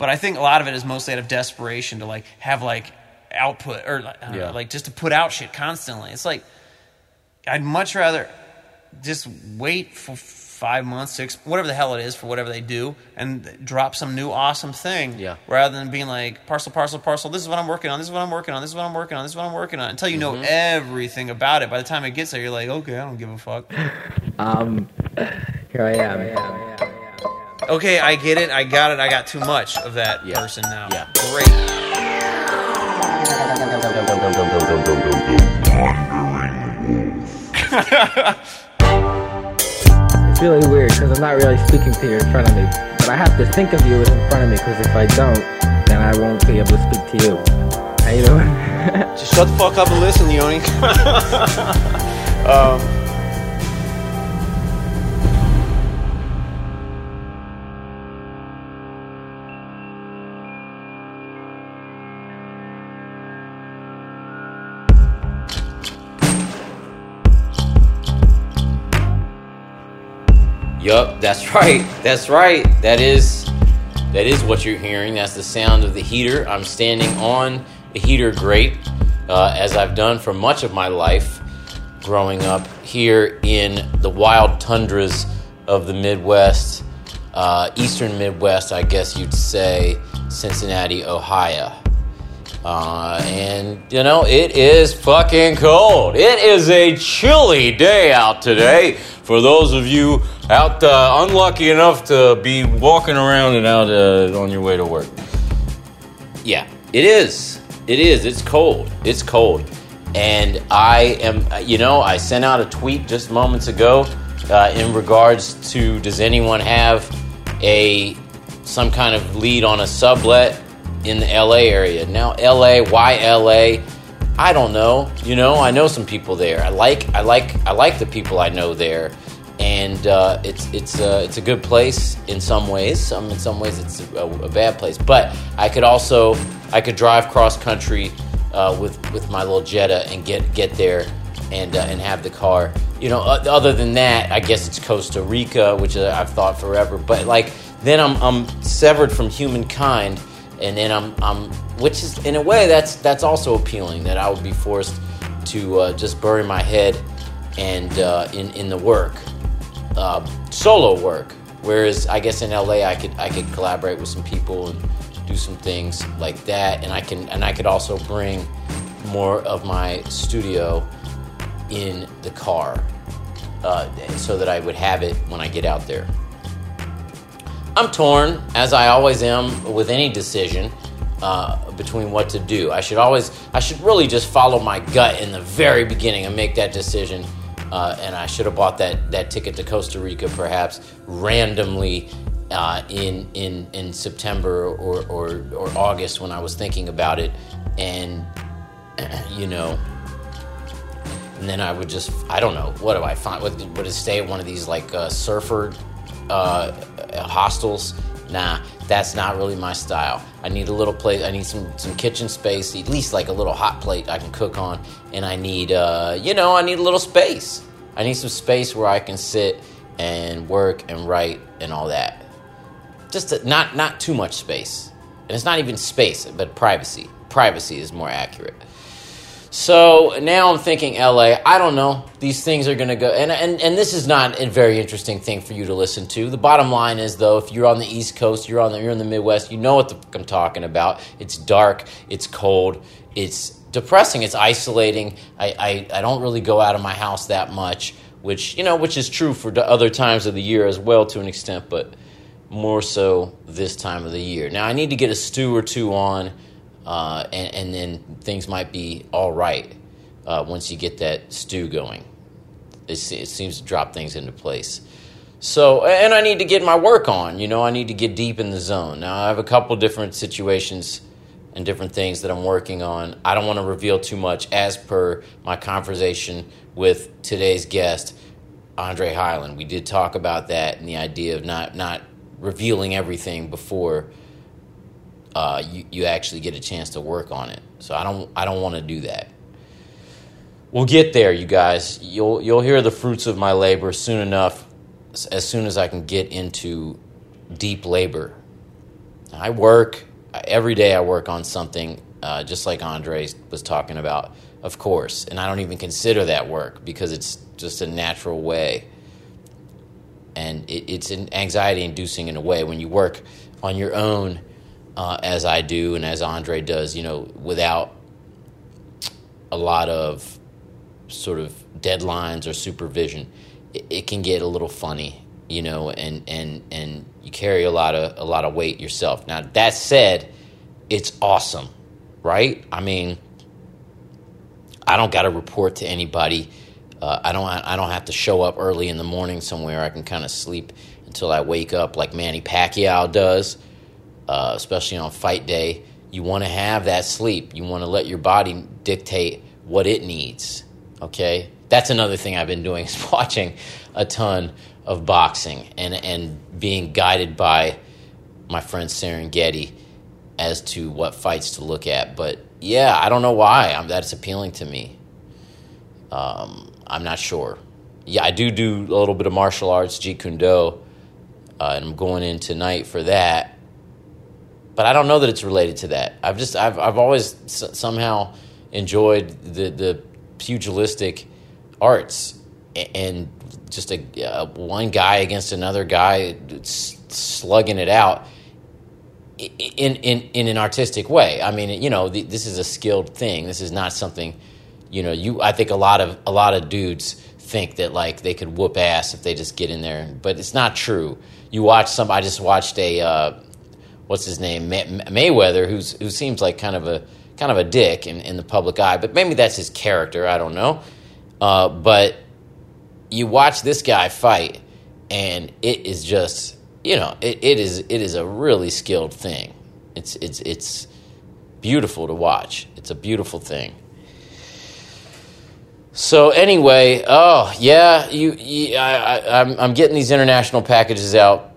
But I think a lot of it is mostly out of desperation to like have like output or I don't know, like just to put out shit constantly. It's like I'd much rather just wait for five months, six, whatever the hell it is for whatever they do, and drop some new awesome thing. Yeah. Rather than being like parcel, parcel, parcel. This is what I'm working on. This is what I'm working on. This is what I'm working on. This is what I'm working on. Until you Mm-hmm. know everything about it. By the time it gets there, you're like, okay, I don't give a fuck. Um, here I am. Okay, I get it. I got it. I got too much of that Yeah. person now. Yeah. Great. It's really weird because I'm not really speaking to you in front of me, but I have to think of you as in front of me because if I don't, then I won't be able to speak to you. How you doing? Just shut the fuck up and listen, Yoni. um, Yup, that's right. That's right. That is that is what you're hearing. That's the sound of the heater. I'm standing on the heater grate, uh, as I've done for much of my life, growing up here in the wild tundras of the Midwest, uh, Eastern Midwest, I guess you'd say, Cincinnati, Ohio. Uh, and you know, it is fucking cold. It is a chilly day out today. For those of you out uh, unlucky enough to be walking around and out uh, on your way to work, yeah, it is. It is. It's cold. It's cold. And I am, you know, I sent out a tweet just moments ago uh, in regards to does anyone have a some kind of lead on a sublet in the LA area? Now, LA, why LA? I don't know. You know, I know some people there. I like, I like, I like the people I know there, and uh, it's it's uh, it's a good place in some ways. Some in some ways it's a, a bad place. But I could also I could drive cross country uh, with with my little Jetta and get get there and uh, and have the car. You know, other than that, I guess it's Costa Rica, which uh, I've thought forever. But like then I'm I'm severed from humankind, and then I'm I'm which is in a way that's that's also appealing that I would be forced to uh, just bury my head and uh, in in the work, uh, solo work. Whereas I guess in LA I could I could collaborate with some people and do some things like that, and I can and I could also bring more of my studio in the car uh, so that I would have it when I get out there. I'm torn, as I always am with any decision uh, between what to do. I should always, I should really just follow my gut in the very beginning and make that decision. Uh, and I should have bought that, that ticket to Costa Rica perhaps randomly uh, in, in, in September or, or, or August when I was thinking about it. And, you know, and then I would just, I don't know, what do I find? Would, would it stay at one of these like uh, surfer uh, hostels? Nah, that's not really my style. I need a little place. I need some some kitchen space, at least like a little hot plate I can cook on, and I need, uh, you know, I need a little space. I need some space where I can sit and work and write and all that. Just to, not not too much space, and it's not even space, but privacy. Privacy is more accurate. So now I'm thinking LA. I don't know. These things are going to go. And, and, and this is not a very interesting thing for you to listen to. The bottom line is, though, if you're on the East Coast, you're, on the, you're in the Midwest, you know what the fuck I'm talking about. It's dark, it's cold, it's depressing, it's isolating. I, I, I don't really go out of my house that much, which, you know, which is true for the other times of the year as well to an extent, but more so this time of the year. Now, I need to get a stew or two on uh, and, and then things might be all right uh, once you get that stew going. It, it seems to drop things into place. So, and I need to get my work on. You know, I need to get deep in the zone. Now, I have a couple different situations and different things that I'm working on. I don't want to reveal too much as per my conversation with today's guest, Andre Hyland. We did talk about that and the idea of not, not revealing everything before uh, you, you actually get a chance to work on it. So I don't I don't want to do that. We'll get there, you guys. You'll you'll hear the fruits of my labor soon enough. As soon as I can get into deep labor, I work every day. I work on something, uh, just like Andre was talking about, of course. And I don't even consider that work because it's just a natural way, and it, it's an anxiety inducing in a way when you work on your own, uh, as I do and as Andre does. You know, without a lot of sort of deadlines or supervision, it, it can get a little funny you know, and and and you carry a lot of a lot of weight yourself. Now that said, it's awesome, right? I mean, I don't got to report to anybody. Uh, I don't I don't have to show up early in the morning somewhere. I can kind of sleep until I wake up, like Manny Pacquiao does, uh, especially on fight day. You want to have that sleep. You want to let your body dictate what it needs. Okay, that's another thing I've been doing is watching a ton of boxing and and being guided by my friend Serengeti as to what fights to look at. But yeah, I don't know why I'm, that's appealing to me. Um, I'm not sure. Yeah, I do do a little bit of martial arts, Jeet Kune Do, uh, and I'm going in tonight for that. But I don't know that it's related to that. I've just I've I've always s- somehow enjoyed the the pugilistic arts and just a uh, one guy against another guy slugging it out in in in an artistic way. I mean, you know, the, this is a skilled thing. This is not something, you know, you. I think a lot of a lot of dudes think that like they could whoop ass if they just get in there, but it's not true. You watch some. I just watched a uh, what's his name May- Mayweather, who's who seems like kind of a kind of a dick in, in the public eye, but maybe that's his character. I don't know, uh, but you watch this guy fight, and it is just you know it, it is it is a really skilled thing. It's it's it's beautiful to watch. It's a beautiful thing. So anyway, oh yeah, you, you I, I, I'm I'm getting these international packages out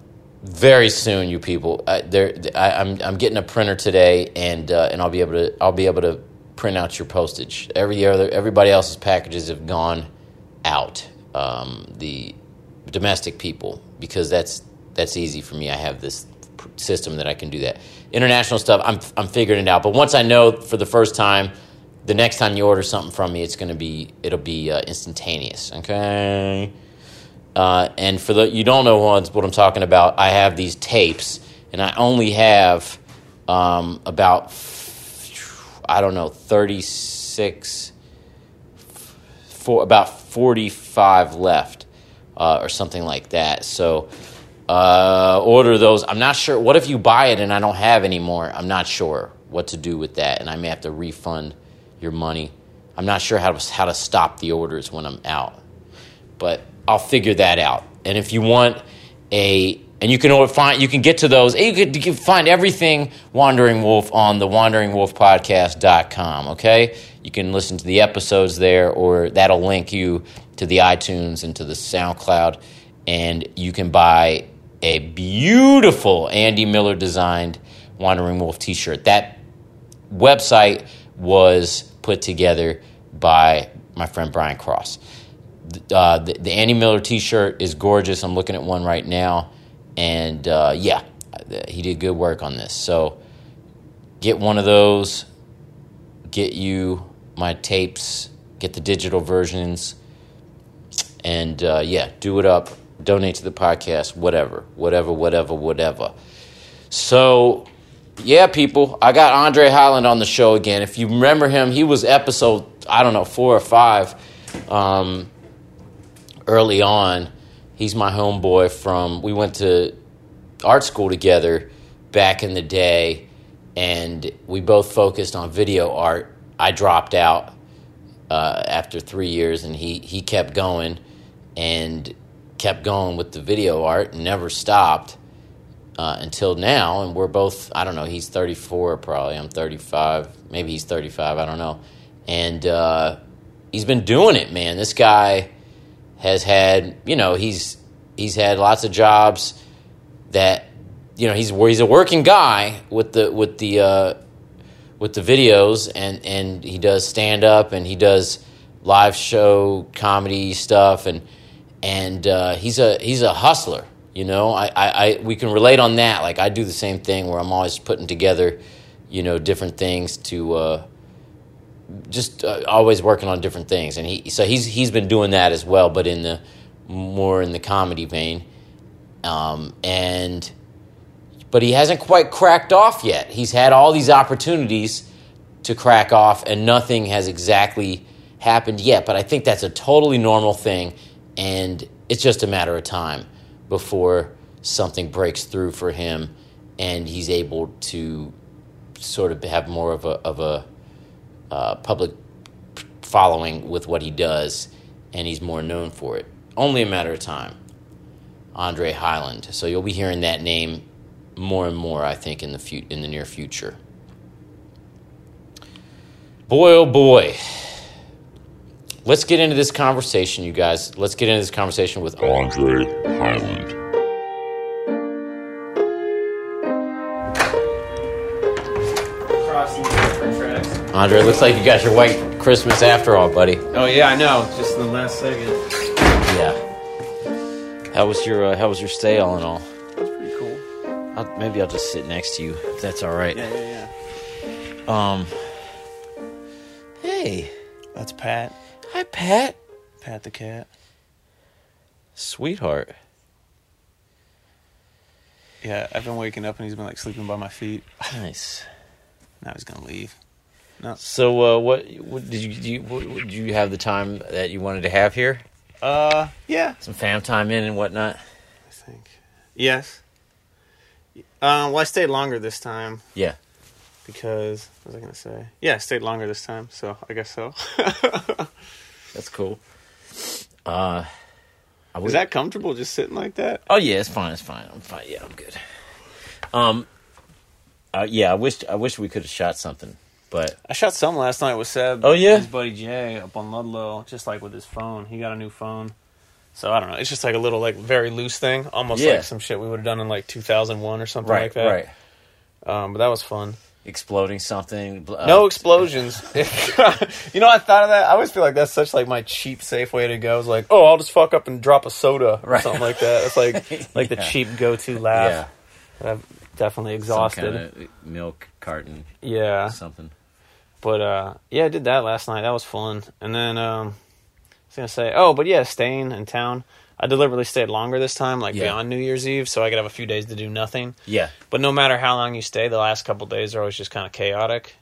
very soon, you people. I, there, I, am I'm, I'm getting a printer today, and uh, and I'll be able to I'll be able to print out your postage. Every other everybody else's packages have gone out, um, the domestic people because that's that's easy for me. I have this system that I can do that. International stuff, I'm I'm figuring it out. But once I know for the first time, the next time you order something from me, it's to be it'll be uh, instantaneous. Okay. Uh, and for the you don't know what, I'm talking about, I have these tapes, and I only have um, about I don't know 36 for about 45 left uh, or something like that. So uh, order those. I'm not sure. What if you buy it and I don't have any more? I'm not sure what to do with that, and I may have to refund your money. I'm not sure how to, how to stop the orders when I'm out, but I'll figure that out. And if you want a and you can find you can get to those you can, find everything wandering wolf on the wanderingwolfpodcast.com okay? You can listen to the episodes there or that'll link you to the itunes and to the soundcloud. And you can buy a beautiful andy miller designed wandering wolf t-shirt. That website was put together by my friend brian cross uh, the, the andy miller t-shirt is gorgeous. I'm looking at one right now. And uh, yeah, he did good work on this. So get one of those, get you my tapes, get the digital versions, and uh, yeah, do it up, donate to the podcast, whatever, whatever, whatever, whatever. So yeah, people, I got Andre Hyland on the show again. If you remember him, he was episode I don't know four or five. Um, early on He's my homeboy from, we went to art school together back in the day, and we both focused on video art. I dropped out uh, after three years, and he, he kept going and kept going with the video art and never stopped uh, until now. And we're both, I don't know, he's 34 probably, I'm 35, maybe he's 35, I don't know. And uh, he's been doing it, man. This guy has had, you know, he's he's had lots of jobs that, you know, he's he's a working guy with the with the uh, with the videos, and and he does stand up and he does live show comedy stuff, and and uh, he's a he's a hustler. You know, I, I, I we can relate on that. Like I do the same thing where I'm always putting together, you know, different things to uh, just uh, always working on different things. And he so he's he's been doing that as well, but in the more in the comedy vein. Um, and but he hasn't quite cracked off yet. He's had all these opportunities to crack off, and nothing has exactly happened yet. But I think that's a totally normal thing, and it's just a matter of time before something breaks through for him, and he's able to sort of have more of a of a uh, public following with what he does, and he's more known for it. Only a matter of time. Andre Hyland. So you'll be hearing that name more and more, I think, in the fu- in the near future. Boy, oh boy. Let's get into this conversation, you guys. Let's get into this conversation with Andre Hyland. Andre. Looks like you got your white Christmas after all, buddy. Oh yeah, I know. Just in the last second. Yeah. How was your uh, How was your stay, all in all? That's pretty cool. I'll, maybe I'll just sit next to you if that's all right. Yeah, yeah, yeah. Um. Hey, That's Pat. hi, Pat, Pat the cat. sweetheart. Yeah, I've been waking up and he's been like sleeping by my feet. Nice. Now he's gonna leave. No. So, uh, what, what did you do? You, what, did you have the time that you wanted to have here? Uh, yeah. Some fam time in and whatnot. I think. Yes. Uh, well, I stayed longer this time Yeah. because what was I gonna say? Yeah, I stayed longer this time, so I guess so. That's cool. Uh, I Is that comfortable just sitting like that? Oh yeah, it's fine. It's fine. I'm fine. Yeah, I'm good. Um, uh, yeah, I wish I wish we could have shot something, but I shot some last night with Seb. Oh, yeah? his buddy Jay up on Ludlow, just like with his phone. He got a new phone, so I don't know. It's just like a little like very loose thing, almost Yeah. like some shit we would have done in like 2001 or something like that. right, Um, but that was fun. exploding something. uh, no explosions. you know, I thought of that. I always feel like that's such like my cheap, safe way to go. It's like, oh, I'll just fuck up and drop a soda or Right. something like that. It's like like the Yeah. cheap go-to laugh. Yeah, I've definitely some exhausted. kind of milk carton, yeah, something. But uh, yeah, I did that last night. That was fun. And then um, I was gonna say, oh, but yeah, staying in town. I deliberately stayed longer this time, like Yeah. beyond New Year's Eve, so I could have a few days to do nothing. Yeah, But no matter how long you stay, the last couple days are always just kind of chaotic.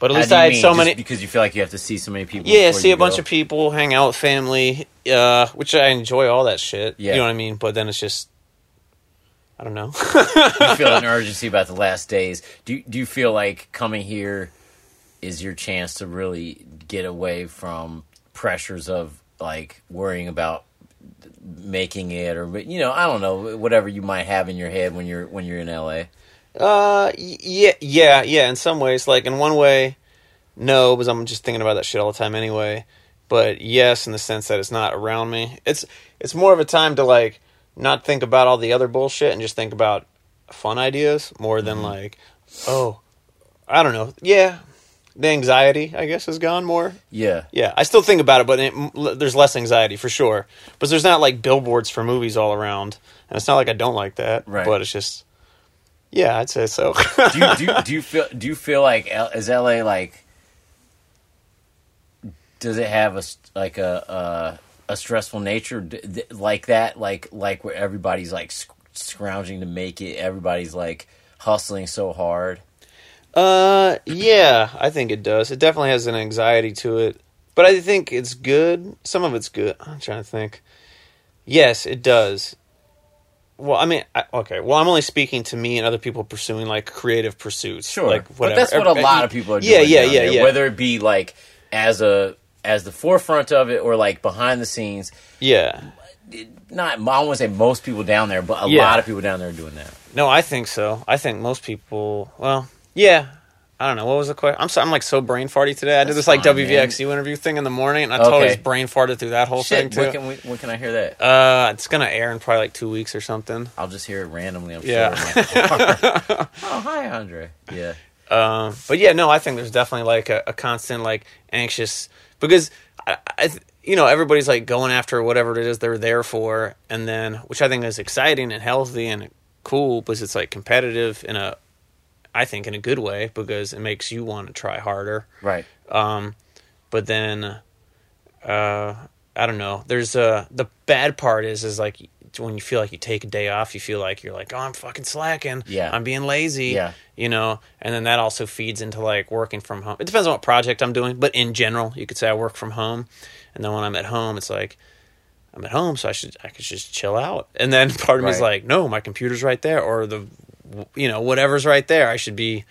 But at least I had mean? so Just many. because you feel like you have to see so many people. Yeah, see a bunch of people, hang out with family, uh, which I enjoy all that shit. Yeah. You know what I mean? But then it's just, I don't know. you feel an urgency about the last days. Do you, do you feel like coming here is your chance to really get away from pressures of like worrying about making it or you know I don't know whatever you might have in your head when you're when you're in LA. uh, yeah, yeah, yeah. In some ways, like in one way, no, because I'm just thinking about that shit all the time anyway. But yes, in the sense that it's not around me. It's it's more of a time to like not think about all the other bullshit and just think about fun ideas more than like, oh, I don't know. Yeah, the anxiety I guess has gone more. Yeah. Yeah, I still think about it, but it, there's less anxiety for sure. But there's not like billboards for movies all around, and it's not like I don't like that. Right. But it's just, yeah, I'd say so. do you, do you, do you feel do you feel like is LA like does it have a like a a, a stressful nature like that like like where everybody's like sc- scrounging to make it everybody's like hustling so hard uh, yeah, I think it does. It definitely has an anxiety to it, but I think it's good. Some of it's good. I'm trying to think. Yes, it does. Well, I mean, I, okay. Well, I'm only speaking to me and other people pursuing like creative pursuits. Sure, like but whatever. that's what a lot of people are doing Yeah, yeah, yeah, there, yeah. whether it be like as a as the forefront of it or like behind the scenes yeah. not I to say most people down there but a Yeah. lot of people down there are doing that No, I think so. I think most people. Well, yeah. I don't know. What was the question? I'm so, I'm like so brain farty today. I did this like fine, WVXU interview thing in the morning, and I totally Okay. just brain farted through that whole Shit, thing when too. can, we, when can I hear that? uh, it's gonna air in probably like two weeks or something. I'll just hear it randomly. I'm Yeah. sure. in my car. oh, hi, Andre. Yeah. Um, but yeah, no, I think there's definitely like a, a constant like anxious because I, I th- you know everybody's like going after whatever it is they're there for, and then which I think is exciting and healthy and cool because it's like competitive in a, I think in a good way because it makes you want to try harder. Right. Um, but then, uh, I don't know. There's uh the bad part is is like when you feel like you take a day off, you feel like you're like, oh, I'm fucking slacking. Yeah. I'm being lazy. Yeah. You know, and then that also feeds into like working from home. It depends on what project I'm doing, but in general, you could say I work from home, and then when I'm at home, it's like. I'm at home, so I should I could just chill out. And then part of me is like, no, my computer's right there, or the, you know, whatever's right there. I should be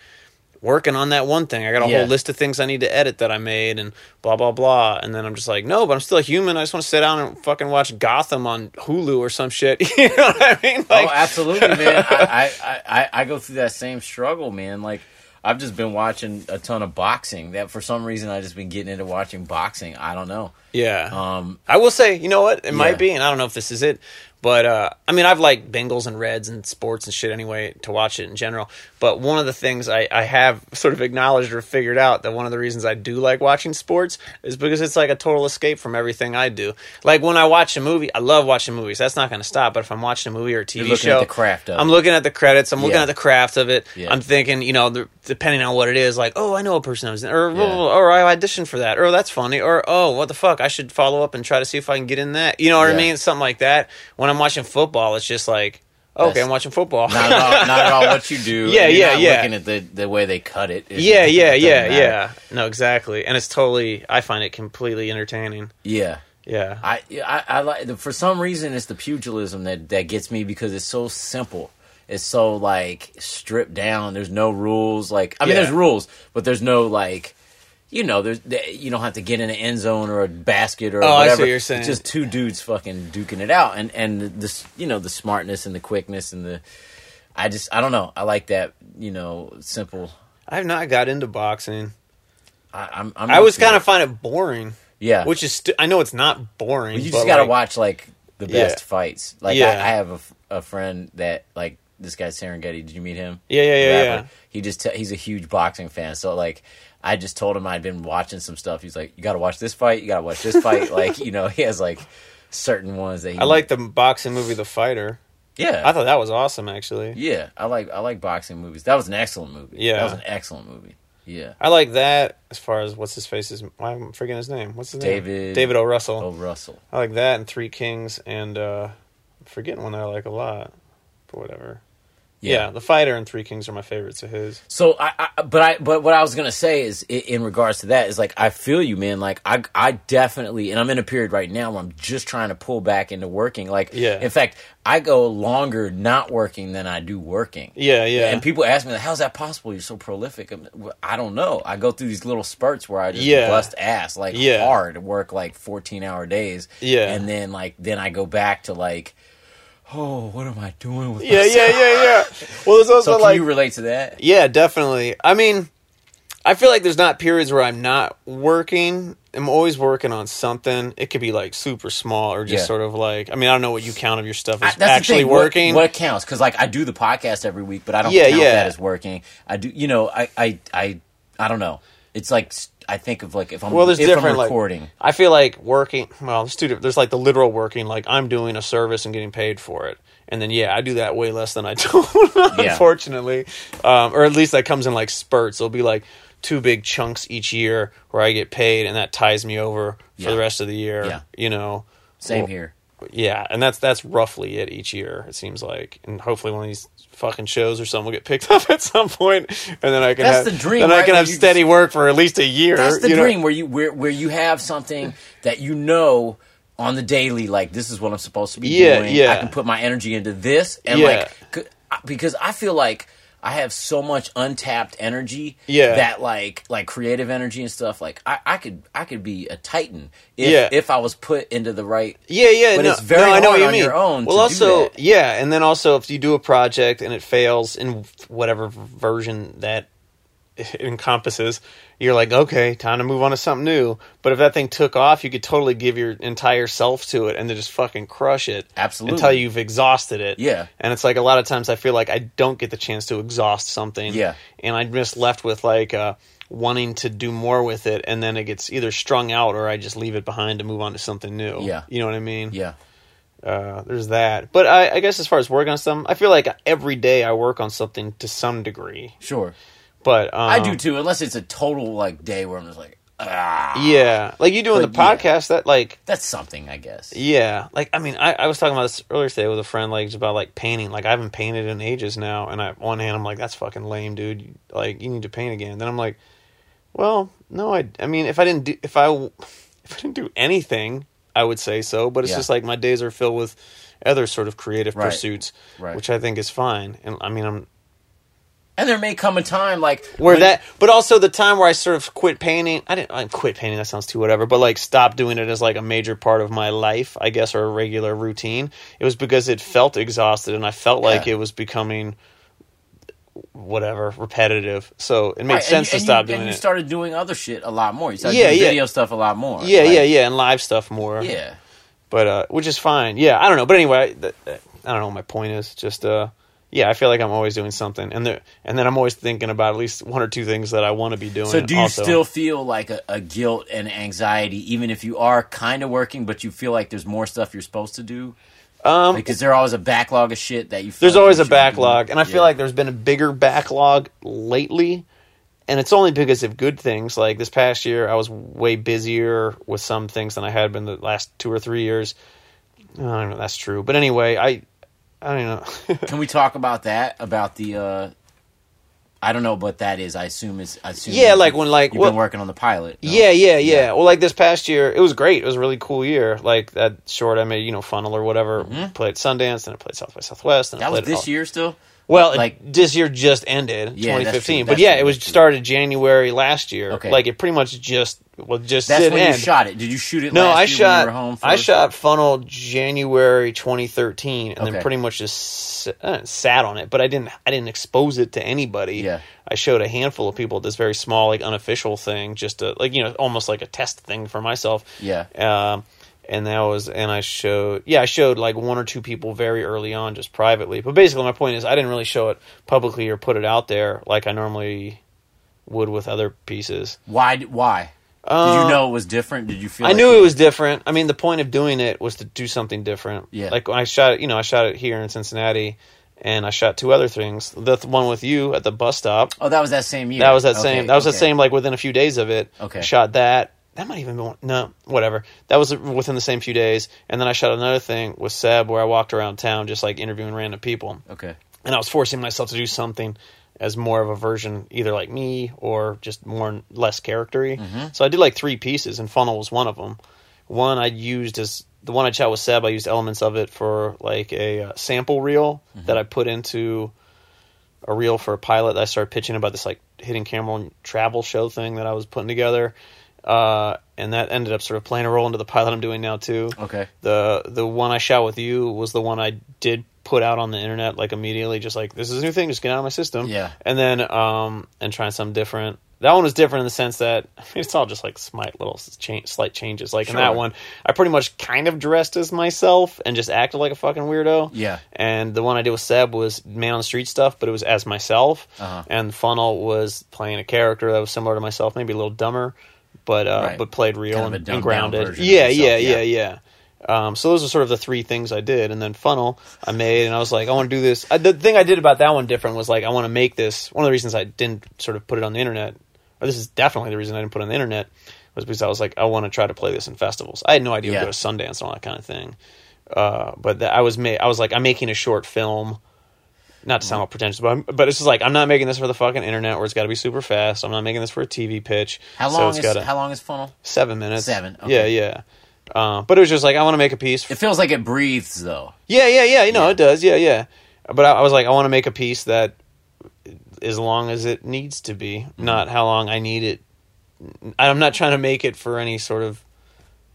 working on that one thing. I got a Yeah. whole list of things I need to edit that I made and blah blah blah. And then I'm just like, no, but I'm still a human. I just want to sit down and fucking watch Gotham on Hulu or some shit. you know what I mean? Like, oh, absolutely, man. I, I, I, I go through that same struggle, man. Like I've just been watching a ton of boxing. That for some reason I just been getting into watching boxing. I don't know. yeah. Um, I will say, you know what? It Yeah. might be, and I don't know if this is it, but uh, I mean, I've liked Bengals and Reds and sports and shit anyway to watch it in general. But one of the things I, I have sort of acknowledged or figured out that one of the reasons I do like watching sports is because it's like a total escape from everything I do. Like when I watch a movie, I love watching movies. That's not going to stop. But if I'm watching a movie or a TV show, at the craft of I'm looking at the credits. I'm looking Yeah. at the craft of it. Yeah. I'm thinking, you know, the, depending on what it is, like, oh, I know a person that was in, or, Yeah. or I auditioned for that, or that's funny, or oh, what the fuck, I should follow up and try to see if I can get in that. You know what I mean? Something like that. When I'm watching football, it's just like, oh, okay, That's- I'm watching football. not at all, not at all what you do. Yeah, you're yeah, yeah. Looking at the the way they cut it. It- yeah, it yeah, doesn't yeah, matter. yeah. No, exactly. And it's totally. I find it completely entertaining. yeah. Yeah. I, I, I like for some reason it's the pugilism that that gets me because it's so simple. It's so like stripped down. There's no rules. Like I mean, Yeah. there's rules, but there's no like, you know, there's you don't have to get in an end zone or a basket or Oh, I see whatever. what you're saying. It's just two dudes fucking duking it out, and and this you know the smartness and the quickness and the. I just I don't know. I like that you know simple. I have not got into boxing. I, I'm, I'm I was kind of find it boring, yeah. which is. St- I know it's not boring. Well, you just gotta like, watch like the best Yeah. fights. Like Yeah. I, I have a f- a, friend that like this guy Serengeti. Did you meet him? Yeah, yeah, yeah, yeah. He just t- he's a huge boxing fan. So like I just told him I'd been watching some stuff. He's like, you got to watch this fight. You got to watch this fight. like you know, he has like certain ones that he I like the boxing movie, The Fighter. Yeah, I thought that was awesome, actually. yeah. I like I like boxing movies. That was an excellent movie. Yeah. that was an excellent movie. Yeah. I like that as far as what's his face is. I'm forgetting his name. What's his name? David- David O. Russell. Oh, Russell. I like that and Three Kings and uh, I'm forgetting one that I like a lot, but whatever. Yeah. The Fighter and Three Kings are my favorites of his. So I, I, but I, but what I was gonna say is, in regards to that, is like I feel you, man. Like I, I definitely, and I'm in a period right now where I'm just trying to pull back into working. Like, Yeah. In fact, I go longer not working than I do working. Yeah, yeah. And people ask me, like, "How's that possible? You're so prolific." I'm, I don't know. I go through these little spurts where I just Yeah. bust ass, like Yeah. hard, work like 14 hour days. Yeah. And then like then I go back to like, oh, what am I doing with yeah, myself? yeah, yeah, yeah. Well, there's also So can like you relate to that? Yeah, definitely. I mean, I feel like there's not periods where I'm not working. I'm always working on something. It could be like super small or just Yeah. sort of like. I mean, I don't know what you count of your stuff I- as that's the actually thing. What- working. What, counts? Because like I do the podcast every week, but I don't Yeah, count yeah. that as working. I do, you know, I, I, I, I don't know. It's like s- I think of like if I'm well, there's if different I'm like. I feel like working. Well, there's two. different- There's like the literal working, like I'm doing a service and getting paid for it, and then yeah, I do that way less than I do, Yeah. unfortunately. Um, or at least that comes in like spurts. It'll be like two big chunks each year where I get paid, and that ties me over for Yeah. the rest of the year. Yeah. You know. Same Well, here. Yeah, and that's that's roughly it each year. It seems like, and hopefully one of these fucking shows or something will get picked up at some point, and then I can That's have the dream, Then I can have you steady work for at least a year. That's the you know? dream where you where where you have something that you know on the daily, like this is what I'm supposed to be Yeah, doing. yeah. I can put my energy into this, and Yeah. like because I feel like I have so much untapped energy. Yeah. that like like creative energy and stuff. Like I, I could I could be a titan if Yeah. if I was put into the right. Yeah, yeah, But no, it's very no, I know hard what you on mean. your own well, to do also, yeah, and then also if you do a project and it fails in whatever version that it encompasses, you're like, okay, time to move on to something new. But if that thing took off, you could totally give your entire self to it and then just fucking crush it. Absolutely. Until you've exhausted it. Yeah. And it's like a lot of times I feel like I don't get the chance to exhaust something. Yeah. And I'm just left with like uh, wanting to do more with it, and then it gets either strung out or I just leave it behind to move on to something new. Yeah. You know what I mean? Yeah. Uh, there's that. But I, I guess as far as working on something, I feel like every day I work on something to some degree. Sure. But um, I do too, unless it's a total like day where I'm just like, ah, Yeah, like you doing But, the yeah. podcast. That like, that's something, I guess. yeah, like I mean, I, I was talking about this earlier today with a friend, like just about like painting. Like I haven't painted in ages now, and I, one hand, I'm like, that's fucking lame, dude. Like you need to paint again. Then I'm like, well, no, I, I mean, if I didn't do, if I, if I didn't do anything, I would say so. But it's Yeah. just like my days are filled with other sort of creative Right. pursuits, Right. which I think is fine. And I mean, I'm And there may come a time like where that but also the time where i sort of quit painting i didn't I quit painting that sounds too whatever but like stop doing it as like a major part of my life i guess or a regular routine it was because it felt exhausted and i felt like Yeah. it was becoming whatever repetitive so it made Right, and sense you- to and stop you, doing and you it started doing other shit a lot more. You started Yeah, doing yeah. video stuff a lot more. yeah Like, yeah yeah and live stuff more yeah. but uh which is fine yeah i don't know but anyway th- i don't know what my point is just uh yeah, I feel like I'm always doing something, and there, and then I'm always thinking about at least one or two things that I want to be doing. So do you also. still feel like a, a guilt and anxiety, even if you are kind of working, but you feel like there's more stuff you're supposed to do? Um, Because there always a backlog of shit that you. Feel There's like always you a should be doing? backlog, and I feel like there's been a bigger backlog lately, and it's only because of good things. Like this past year, I was way busier with some things than I had been the last two or three years. I don't know if that's true, but anyway, I I don't know. Can we talk about that? About the. uh I don't know what that is. I assume is. I assume Yeah, like when, like, you've well- been working on the pilot. no? Yeah, yeah, yeah, Yeah. Well, like this past year, it was great. It was a really cool year. Like that short I made, you know, funnel or whatever. Played Sundance, then I played South by Southwest. And I Mm-hmm. That was played it this all- year still. Well, like this year just ended, Yeah, that's 2015. true, But that's yeah, true, it was started January last year. Okay. Like it pretty much just well just That's did when end. you shot it. Did you shoot it? no, last I year shot. When you were home I shot Funnel January 2013, and Okay. then pretty much just uh, sat on it. But I didn't. I didn't expose it to anybody. Yeah. I showed a handful of people this very small, like unofficial thing, just to like you know, almost like a test thing for myself. Yeah. Um, and that was, and I showed, yeah, I showed like one or two people very early on, just privately. But basically, my point is, I didn't really show it publicly or put it out there like I normally would with other pieces. Why? Why? Did you um, know it was different? Did you feel? I like knew it was different. I mean, the point of doing it was to do something different. Yeah. Like when I shot it, you know, I shot it here in Cincinnati, and I shot two other things. The th- one with you at the bus stop. Oh, that was that same year. That was that Okay, same. That was okay. the same. Like within a few days of it. Okay. Shot that. That might even be one, no, whatever. That was within the same few days, and then I shot another thing with Seb where I walked around town just like interviewing random people, Okay. and I was forcing myself to do something as more of a version, either like me or just more less charactery. Mm-hmm. So I did like three pieces, and Funnel was one of them. One I used as the one I shot with Seb. I used elements of it for like a uh, sample reel Mm-hmm. that I put into a reel for a pilot that I started pitching about this like hidden camera and travel show thing that I was putting together. Uh, and that ended up sort of playing a role into the pilot I'm doing now too. Okay. The the one I shot with you was the one I did put out on the internet like immediately, just like this is a new thing, just get out of my system. Yeah. And then um and trying something different. That one was different in the sense that I mean, it's all just like slight little cha- slight changes. Like in that one, I pretty much kind of dressed as myself and just acted like a fucking weirdo. Yeah. And the one I did with Seb was man on the street stuff, but it was as myself. Uh-huh. And Funnel was playing a character that was similar to myself, maybe a little dumber, but uh, Right. but played real Kind and, and grounded. Yeah, yeah, yeah. yeah, yeah. Um, so those are sort of the three things I did, and then Funnel I made, and I was like, I want to do this. I, the thing I did about that one different was like I want to make this. One of the reasons I didn't sort of put it on the internet, or this is definitely the reason I didn't put it on the internet, was because I was like, I want to try to play this in festivals. I had no idea Yeah. to go to Sundance and all that kind of thing. Uh, but that I was ma- I was like, I'm making a short film. Not to sound all pretentious, but I'm, but it's just like I'm not making this for the fucking internet where it's got to be super fast. I'm not making this for a TV pitch. How so long it's is gotta- how long is funnel? seven minutes? Seven, Yeah, okay. yeah. Uh, but it was just like I want to make a piece. It feels like it breathes though. Yeah, yeah, yeah. You know, Yeah. it does. Yeah, yeah. But I, I was like, I want to make a piece that as long as it needs to be, Mm-hmm. not how long I need it. I'm not trying to make it for any sort of.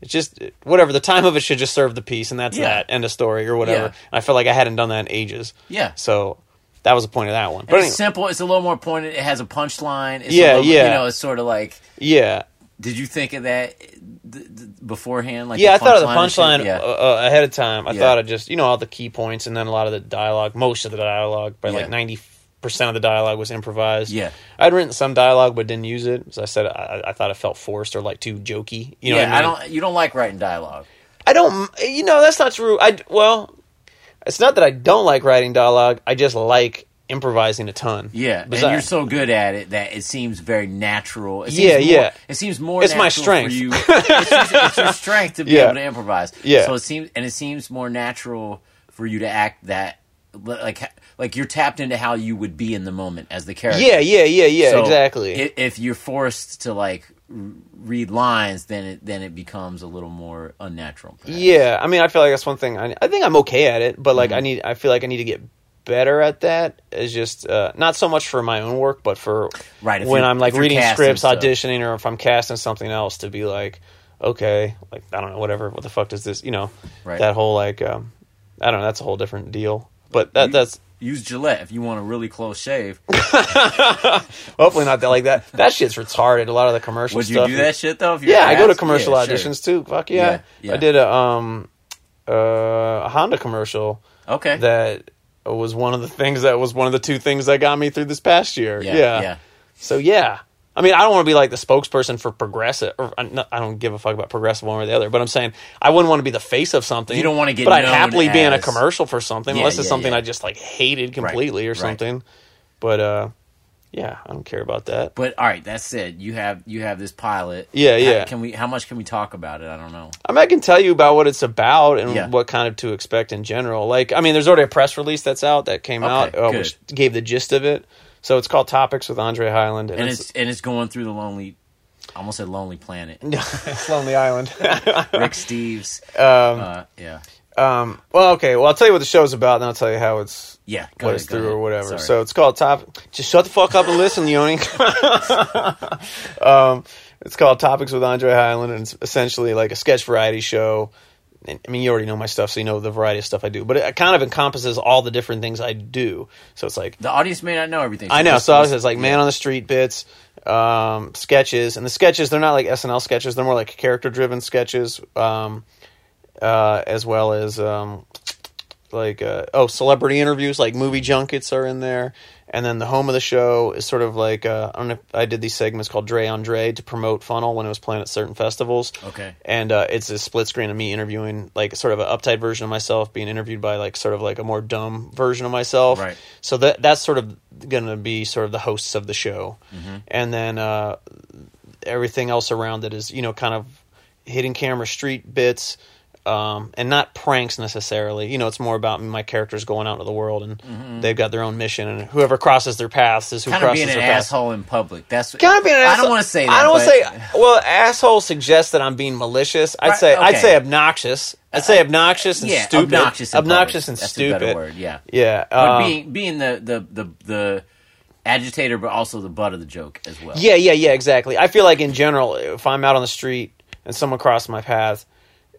It's just whatever the time of it should just serve the piece, and that's Yeah. that end of story or whatever. Yeah. I felt like I hadn't done that in ages. Yeah. So that was the point of that one. But it's simple. It's a little more pointed. It has a punchline. It's Yeah, little- yeah. You know, it's sort of like. yeah, Did you think of that th- th- beforehand? Like yeah, I thought of the punchline Yeah. uh, uh, ahead of time. I Yeah. thought of just you know all the key points and then a lot of the dialogue, most of the dialogue, but Yeah. like ninety percent of the dialogue was improvised. Yeah. I'd written some dialogue but didn't use it. As I said, I, I thought it felt forced or like too jokey. You know, yeah, what I, mean? don't. You don't like writing dialogue. I don't. You know, that's not true. I well, it's not that I don't like writing dialogue. I just like improvising a ton. Yeah, and you're so good at it that it seems very natural. It seems Yeah, more, yeah. It seems more. It's my strength. For you. it's, just, it's your strength to be Yeah. able to improvise. Yeah. So it seems, and it seems more natural for you to act that like like you're tapped into how you would be in the moment as the character. Yeah, yeah, yeah, yeah. So exactly. If you're forced to like read lines, then it then it becomes a little more unnatural. perhaps. Yeah, I mean, I feel like that's one thing. I, I think I'm okay at it, but like, Mm-hmm. I need. I feel like I need to get better at that. Is just uh, not so much for my own work, but for Right, when I'm like reading scripts, stuff. auditioning, or if I'm casting something else to be like, okay, like I don't know, whatever. What the fuck does this? You know, Right. that whole like, um, I don't know. That's a whole different deal. But that that's Use Gillette if you want a really close shave. hopefully not that like that. That shit's retarded. A lot of the commercial Would you stuff. do that shit though? Yeah, I go to commercial Yeah, sure. auditions too. Fuck yeah. Yeah, yeah. I did a um uh, a Honda commercial. Okay. that was one of the things that was one of the two things that got me through this past year. Yeah. yeah. So yeah. I mean, I don't want to be like the spokesperson for progressive. Or, not- I don't give a fuck about progressive one or the other. But I'm saying I wouldn't want to be the face of something. You don't want to get But I'd happily be in a commercial for something, Yeah, unless it's yeah, something yeah. I just like hated completely or right. something. But uh, yeah, I don't care about that. But all right, that said, you have you have this pilot. Yeah, How- yeah. Can we? How much can we talk about it? I don't know. I mean, I can tell you about what it's about and Yeah. what kind of to expect in general. Like, I mean, there's already a press release that's out that came Okay, out, uh, which gave the gist of it. So it's called Topics with Andre Hyland, and, And it's, it's and it's going through the lonely. I almost said Lonely Planet. it's Lonely Island. Rick Steves. um, Uh, yeah, um, well, okay. Well, I'll tell you what the show's about, and I'll tell you how it's yeah. What ahead, it's through ahead. or whatever. Sorry. So it's called Top. Just shut the fuck up and listen, Yoni. um, it's called Topics with Andre Hyland, and it's essentially like a sketch variety show. I mean, you already know my stuff, so you know the variety of stuff I do. But it kind of encompasses all the different things I do. So it's like the audience may not know everything. I know. So I was like man on the street bits, um, sketches, and the sketches they're not like SNL sketches. They're more like character driven sketches, um, uh, as well as um, like uh, oh celebrity interviews, like movie junkets are in there. And then the home of the show is sort of like uh, I don't know. If I did these segments called Dre on Dre to promote Funnel when it was playing at certain festivals. Okay. And uh, it's a split screen of me interviewing like sort of an uptight version of myself being interviewed by like sort of like a more dumb version of myself. Right. So that that's sort of going to be sort of the hosts of the show, Mm-hmm. and then uh, everything else around it is you know kind of hidden camera street bits. Um, and not pranks necessarily. You know, it's more about my characters going out into the world and they've got their own mission, and whoever crosses their paths is who kind of crosses being an their paths. asshole in public. That's Kind of being an I asshole. don't want to say that. I don't but- say. Well, asshole suggests that I'm being malicious. I'd Right, say. I'd say obnoxious. I'd say obnoxious and yeah, stupid. obnoxious, obnoxious and That's stupid. A better word. Yeah. Yeah. But um, being being the, the the the agitator, but also the butt of the joke as well. Yeah, yeah, yeah, exactly. I feel like in general, if I'm out on the street and someone crosses my path,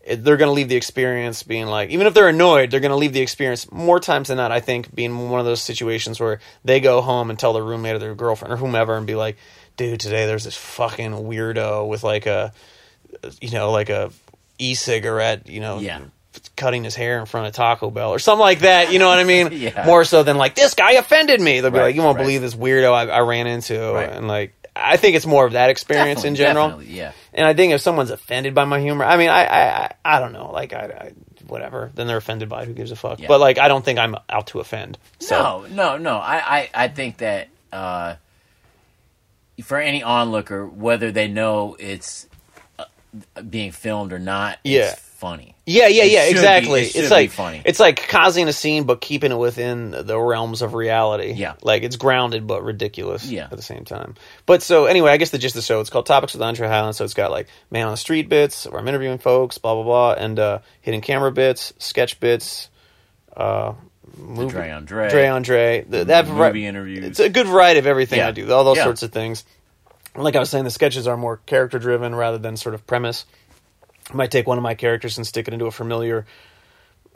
they're going to leave the experience being like, even if they're annoyed, they're going to leave the experience more times than not. I think being one of those situations where they go home and tell their roommate or their girlfriend or whomever and be like, dude, today there's this fucking weirdo with like a, you know, like a e-cigarette, you know, Yeah. cutting his hair in front of Taco Bell or something like that. You know what I mean? Yeah. More so than like this guy offended me. They'll be Right, like, you won't right. believe this weirdo I, I ran into, Right. and like I think it's more of that experience in general. yeah. And I think if someone's offended by my humor, I mean, I I, I, I don't know, like I, I whatever. Then they're offended by it, who gives a fuck. Yeah. But like I don't think I'm out to offend. So No, no, no. I, I, I think that uh, for any onlooker, whether they know it's uh, being filmed or not, Yeah. Funny. Yeah, yeah, It yeah, be- exactly. it should it's be like funny. it's like causing a scene, but keeping it within the realms of reality. Yeah. like it's grounded but ridiculous. Yeah. at the same time. But so anyway, I guess the gist of the show it's called Topics with Andre Hyland. So it's got like man on the street bits where I'm interviewing folks, blah blah blah, and uh, hidden camera bits, sketch bits, uh, movie, Dre on Dre. Dre on Dre. The, that Movie vari- interviews. It's a good variety of everything Yeah. I do. All those Yeah. sorts of things. Like I was saying, the sketches are more character driven rather than sort of premise. I might take one of my characters and stick it into a familiar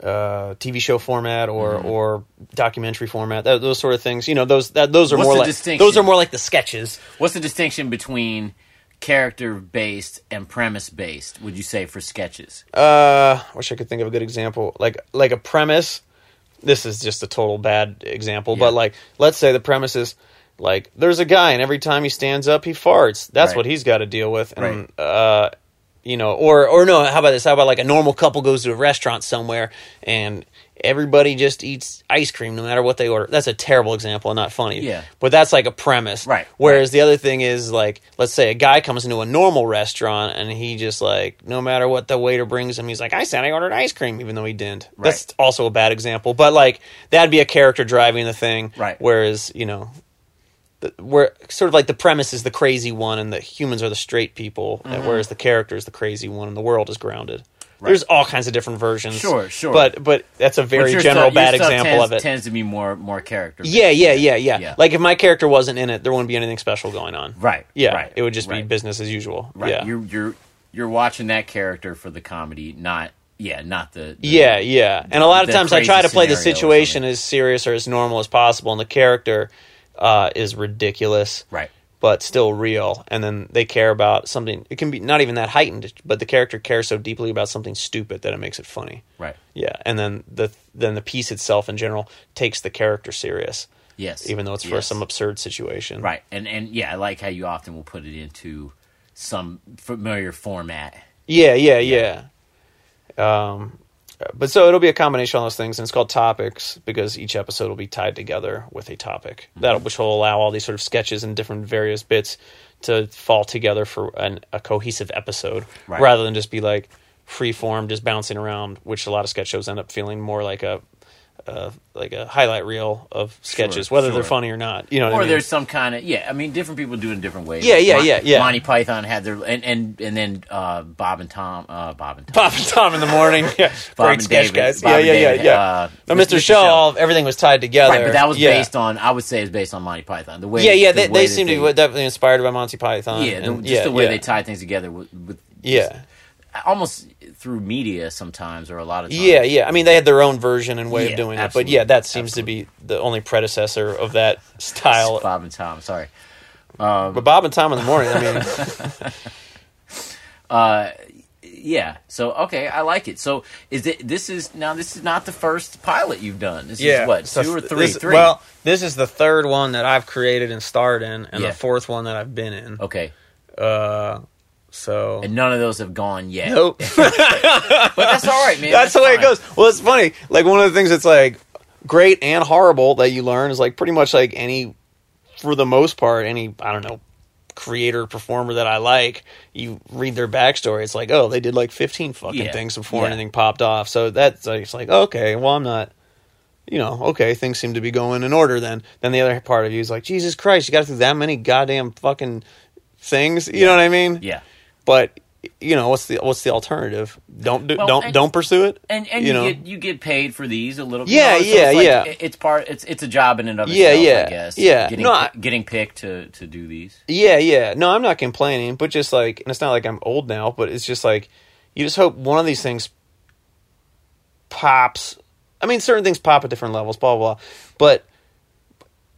uh, TV show format or or documentary format, that, those sort of things. You know, those that those are What's more like those are more like the sketches. What's the distinction between character based and premise based? Would you say for sketches? Uh, wish I could think of a good example. Like like a premise. This is just a total bad example, Yeah. but like let's say the premise is like there's a guy and every time he stands up he farts. That's Right. what he's got to deal with. And uh, you know, or or no, how about this? How about like a normal couple goes to a restaurant somewhere and everybody just eats ice cream no matter what they order. That's a terrible example and not funny. Yeah. But that's like a premise. Right, Whereas the other thing is like, let's say a guy comes into a normal restaurant and he just like, no matter what the waiter brings him, he's like, I said I ordered ice cream, even though he didn't. That's also a bad example. But like, that'd be a character driving the thing. Right. Whereas, you know, where sort of like the premise is the crazy one and the humans are the straight people, Mm-hmm. whereas the character is the crazy one and the world is grounded. There's all kinds of different versions. Sure, sure. But but that's a very general stuff- bad example tends, of it. Tends to be more more character. Yeah, yeah, yeah, yeah, Yeah. Like if my character wasn't in it, there wouldn't be anything special going on. Right. Yeah. Right. It would just be business as usual. Right. Yeah. You're you're you're watching that character for the comedy, not yeah, not the, the yeah, yeah. And a lot of times I try to play the situation as serious or as normal as possible, and the character uh, is ridiculous, Right. but still real. And then they care about something. It can be not even that heightened, but the character cares so deeply about something stupid that it makes it funny. Right. Yeah. And then the then the piece itself in general takes the character serious, Yes. even though it's for Yes. some absurd situation. Right. And and yeah, I like how you often will put it into some familiar format. Yeah, yeah, yeah. Um, but so it'll be a combination of those things, and it's called topics because each episode will be tied together with a topic Mm-hmm. that which will allow all these sort of sketches and different various bits to fall together for an, a cohesive episode, Right. rather than just be like free form, just bouncing around, which a lot of sketch shows end up feeling more like a. Uh, like a highlight reel of sketches, Sure, whether sure. they're funny or not. You know, Or I mean? there's some kind of yeah. I mean, different people do it in different ways. Yeah, yeah, Mon- yeah, yeah. Monty Python had their and and and then uh, Bob and Tom, uh, Bob and Tom, Bob and Tom in the morning. Yeah, Bob great sketch, David, guys. Bob yeah, yeah, yeah, David, yeah. uh, no, Mr. Mr. Show, everything was tied together. Right, but that was yeah. based on. I would say is based on Monty Python. The way, Yeah, yeah, the they, they seem to be definitely inspired by Monty Python. Yeah, the, and- just yeah, the way yeah. they tie things together with, with Yeah, almost through media sometimes or a lot of times. yeah, yeah. I mean, they had their own version and way Yeah, of doing absolutely, it, but yeah, that seems to be the only predecessor of that style. Bob and Tom. Sorry. But Bob and Tom in the morning. I mean, Yeah. So okay, I like it. So is it? This is now. This is not the first pilot you've done. This is what so two or three? this- three. Well, this is the third one that I've created and starred in, and Yeah. the fourth one that I've been in. okay, Uh, so and none of those have gone yet. nope. But that's all right, man. That's the way it goes. Well, it's funny. Like one of the things that's like great and horrible that you learn is like pretty much like any, for the most part, any I don't know, creator performer that I like. You read their backstory. It's like, oh, they did like fifteen fucking Yeah. things before Yeah. anything popped off. So that's like, it's like okay, well, I'm not. You know, okay, things seem to be going in order. Then, then the other part of you is like, Jesus Christ, you got through that many goddamn fucking things. You know what I mean? Yeah. But you know, what's the what's the alternative? Don't do, Well, don't and- don't pursue it. And and You you, know? get you get paid for these a little. Bit. Yeah, you know, so yeah, like- yeah. It's part. It's it's a job in and of itself. yeah, yeah, I guess. yeah. Getting No, I- getting picked to to do these. Yeah, yeah. No, I'm not complaining, but just like, and it's not like I'm old now, but it's just like, you just hope one of these things pops. I mean, certain things pop at different levels, blah, blah, blah. But,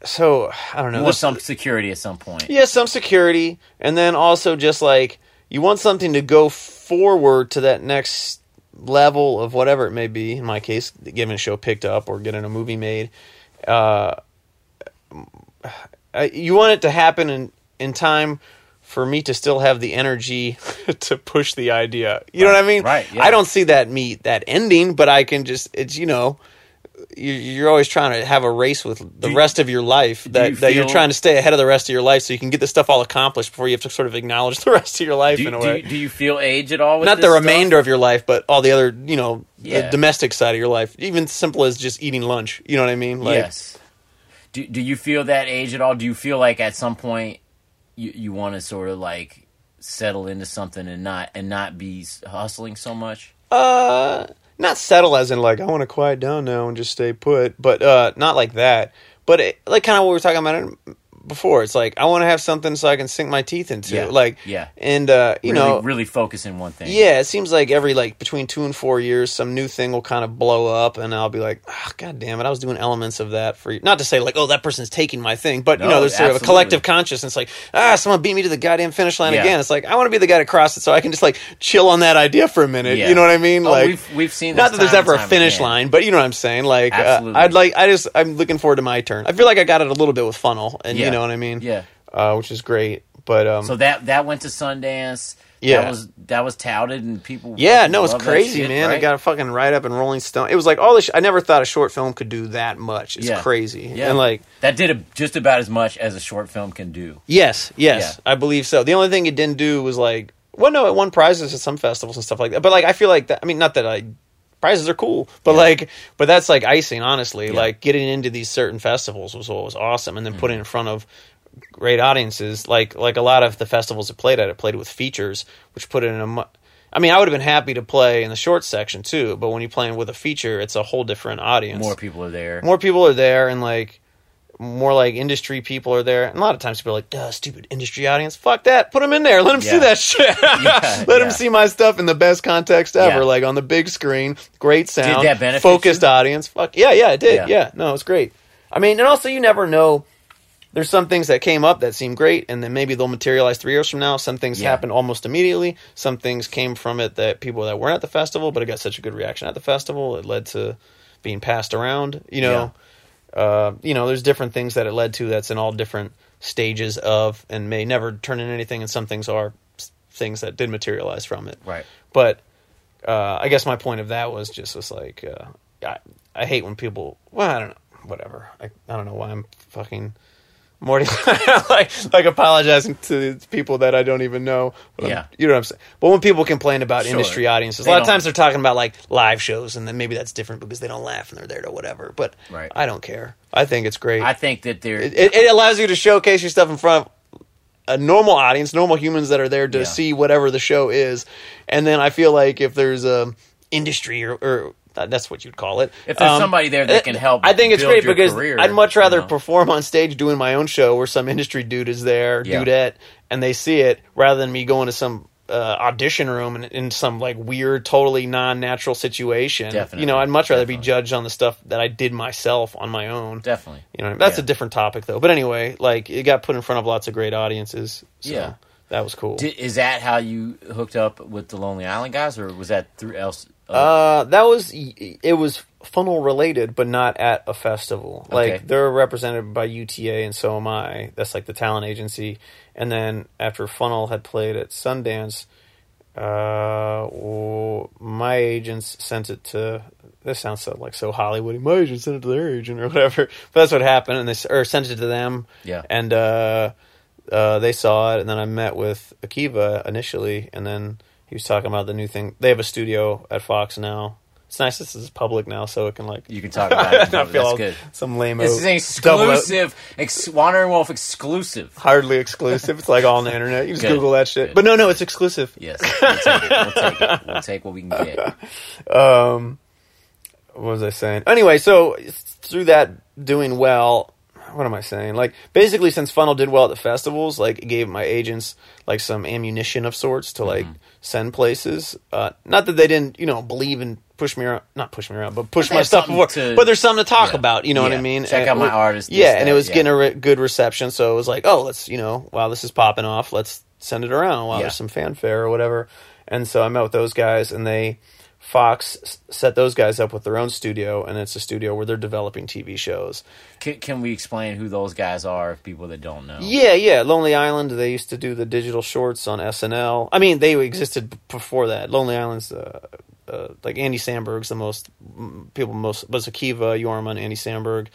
so, I don't know. There's- some security at some point. yeah, some security, and then also just like, you want something to go forward to that next level of whatever it may be. In my case, getting a show picked up or getting a movie made. Uh, you want it to happen in in time for me to still have the energy to push the idea. You know what I mean? right, yeah. I don't see that me that ending, but I can just it's you know. You- You're always trying to have a race with the you- rest of your life. That you that you're trying to stay ahead of the rest of your life, so you can get this stuff all accomplished before you have to sort of acknowledge the rest of your life Do, in a do, way. you- do you feel age at all? With Not the stuff? remainder of your life, but all the other, you know, Yeah. the domestic side of your life. Even simple as just eating lunch. You know what I mean? Like, yes. Do Do you feel that age at all? Do you feel like at some point you you want to sort of like settle into something and not and not be hustling so much? Uh, not settle as in like I want to quiet down now and just stay put, but uh, not like that. But it, like kind of what we were talking about before. It's like I want to have something so I can sink my teeth into. Yeah. Like Yeah. and uh, you really, know really focus in one thing. yeah, it seems like every like between two and four years, some new thing will kind of blow up, and I'll be like, oh, God damn it, I was doing elements of that for you. Not to say like, oh, that person's taking my thing, but you know, there's sort of a collective consciousness. Like, ah, someone beat me to the goddamn finish line Yeah. again. It's like I want to be the guy to cross it, so I can just like chill on that idea for a minute. Yeah. You know what I mean? Oh, like, we've- we've seen not that there's ever a finish again. line, but you know what I'm saying. Like, uh, I'd like, I just, I'm looking forward to my turn. I feel like I got it a little bit with funnel, and Yeah. you know what I mean? Yeah. uh, which is great. But um, So that that went to Sundance. Yeah. That was that was touted and people. Yeah, no, it's crazy, shit, man. right? It got a fucking write up in Rolling Stone. It was like all this. Sh- I never thought a short film could do that much. It's Yeah. crazy. Yeah. And like, that did a, just about as much as a short film can do. yes, yes, Yeah. I believe so. The only thing it didn't do was like, well, no, it won prizes at some festivals and stuff like that. But like, I feel like that. I mean, not that I. Prizes are cool, but Yeah. like, but that's like icing. Honestly, Yeah. like getting into these certain festivals was what was awesome, and then putting Mm-hmm. it in front of great audiences. Like like a lot of the festivals it played at, it played with features, which put it in a. mu- I mean, I would have been happy to play in the short section too, but when you're playing with a feature, it's a whole different audience. More people are there. more people are there, and like more like industry people are there. And a lot of times people are like, "Duh, stupid industry audience. Fuck that. Put them in there. Let them see that shit. Yeah, Let yeah. them see my stuff in the best context ever, Yeah. like on the big screen, great sound, that benefit focused you? audience. Fuck yeah, yeah, it did. Yeah. Yeah. no, it's great. I mean, and also you never know. There's some things that came up that seem great, and then maybe they'll materialize three years from now. Some things Yeah. happened almost immediately. Some things came from it that people that weren't at the festival, but it got such a good reaction at the festival, it led to being passed around. You know, uh, you know, there's different things that it led to that's in all different stages of, and may never turn into anything. And some things are things that did materialize from it. Right. But uh, I guess my point of that was just was like, uh, I, I hate when people. Well, I don't know. Whatever. I, I don't know why I'm fucking. Morty, like, like apologizing to people that I don't even know. But I'm- Yeah. you know what I'm saying. But when people complain about Sure. industry audiences, They a lot of times they're talking about like live shows, and then maybe that's different because they don't laugh and they're there to whatever. But Right. I don't care. I think it's great. I think that there. it, it, it allows you to showcase your stuff in front of a normal audience, normal humans that are there to Yeah. see whatever the show is. And then I feel like if there's a industry or, or that's what you'd call it. If there's um, somebody there that can help I think it's great because career, I'd much you rather know. perform on stage doing my own show where some industry dude is there, Yeah. dudette, and they see it rather than me going to some uh, audition room and in some like weird, totally non-natural situation. Definitely. You know, I'd much rather be judged on the stuff that I did myself on my own. definitely. You know, that's Yeah. a different topic though. But anyway, like it got put in front of lots of great audiences. So Yeah. that was cool. Di- is that how you hooked up with the Lonely Island guys, or was that through else? Uh, that was it was funnel related, but not at a festival. Like they're represented by UTA, and so am I. That's like the talent agency. And then after Funnel had played at Sundance, uh, my agents sent it to. This sounds so like so Hollywoody. My agent sent it to their agent or whatever. But that's what happened, and they or sent it to them. Yeah. and uh, uh, they saw it, and then I met with Akiva initially, and then he was talking about the new thing. They have a studio at Fox now. It's nice this is public now, so it can like You can talk about it. not That's feel all- good. some lame. This is an exclusive, ex- Wandering Wolf exclusive. hardly exclusive. It's like all on the internet. You just. Google that shit. Good. But no, no, it's exclusive. Yes, we'll take it. We'll take it. We'll take what we can get. Um, what was I saying? Anyway, so through that doing well, what am I saying? Like basically, since Funnel did well at the festivals, like it gave my agents like some ammunition of sorts to like Mm-hmm. send places. Uh, not that they didn't, you know, believe and push me around, not push me around, but push They my stuff something forward. to- but there's something to talk Yeah. about. You know what I mean? Check And out my artist, Yeah, and it was yeah. getting a re- good reception. So it was like, oh, let's you know, wow, this is popping off. Let's send it around while Yeah. there's some fanfare or whatever. And so I met with those guys, and they Fox set those guys up with their own studio, and it's a studio where they're developing TV shows. Can, can we explain who those guys are? If people that don't know. Yeah, yeah. Lonely Island. They used to do the digital shorts on SNL. I mean, they existed before that. Lonely Island's uh, uh, like Andy Samberg's the most people most, but it's Akiva, Jorma, Andy Samberg,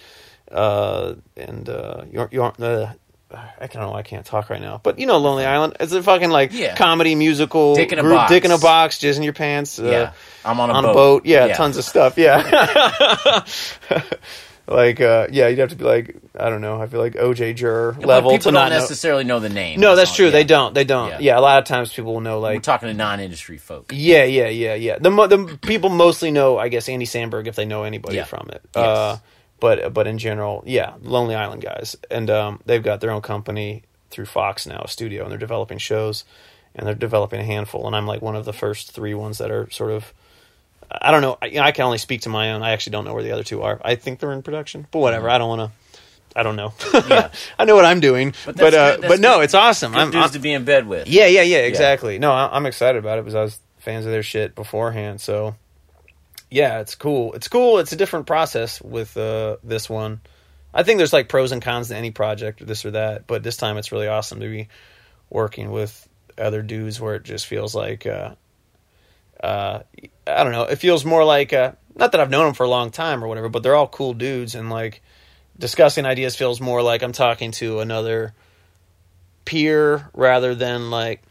uh, and uh, Yor, Yor, uh, I don't know. I can't talk right now, but you know, Lonely Island. It's a fucking like Yeah. comedy musical Dick in a group. box. Dick in a box, jizz in your pants. Uh, Yeah. I'm on a on boat. a boat. Yeah, Yeah. tons of stuff. Yeah. like, uh, yeah, you'd have to be like, I don't know. I feel like OJ Juror But level people to not don't necessarily know the name. No, that's all. true. Yeah. They don't. They don't. Yeah. Yeah. a lot of times people will know We're like. talking to non-industry folk. Yeah, yeah, yeah, yeah. The the people mostly know, I guess, Andy Samberg if they know anybody Yeah. from it. Yes. Uh, but but in general, yeah, Lonely Island guys, and um, they've got their own company through Fox now, a studio, and they're developing shows, and they're developing a handful, and I'm like one of the first three ones that are sort of. I don't know. I, you know, I can only speak to my own. I actually don't know where the other two are. I think they're in production, but whatever. I don't want to. I don't know. Yeah. I know what I'm doing, but But uh, but no, good- it's awesome. Good I'm, dudes I'm- to be in bed with. yeah, yeah, yeah, exactly. No, I, I'm excited about it because I was fans of their shit beforehand. So, yeah, it's cool. It's cool. It's a different process with uh, this one. I think there's like pros and cons to any project, or this or that. But this time, it's really awesome to be working with other dudes where it just feels like, uh, uh, I don't know. It feels more like uh, not that I've known them for a long time or whatever, but they're all cool dudes, and like discussing ideas feels more like I'm talking to another peer rather than like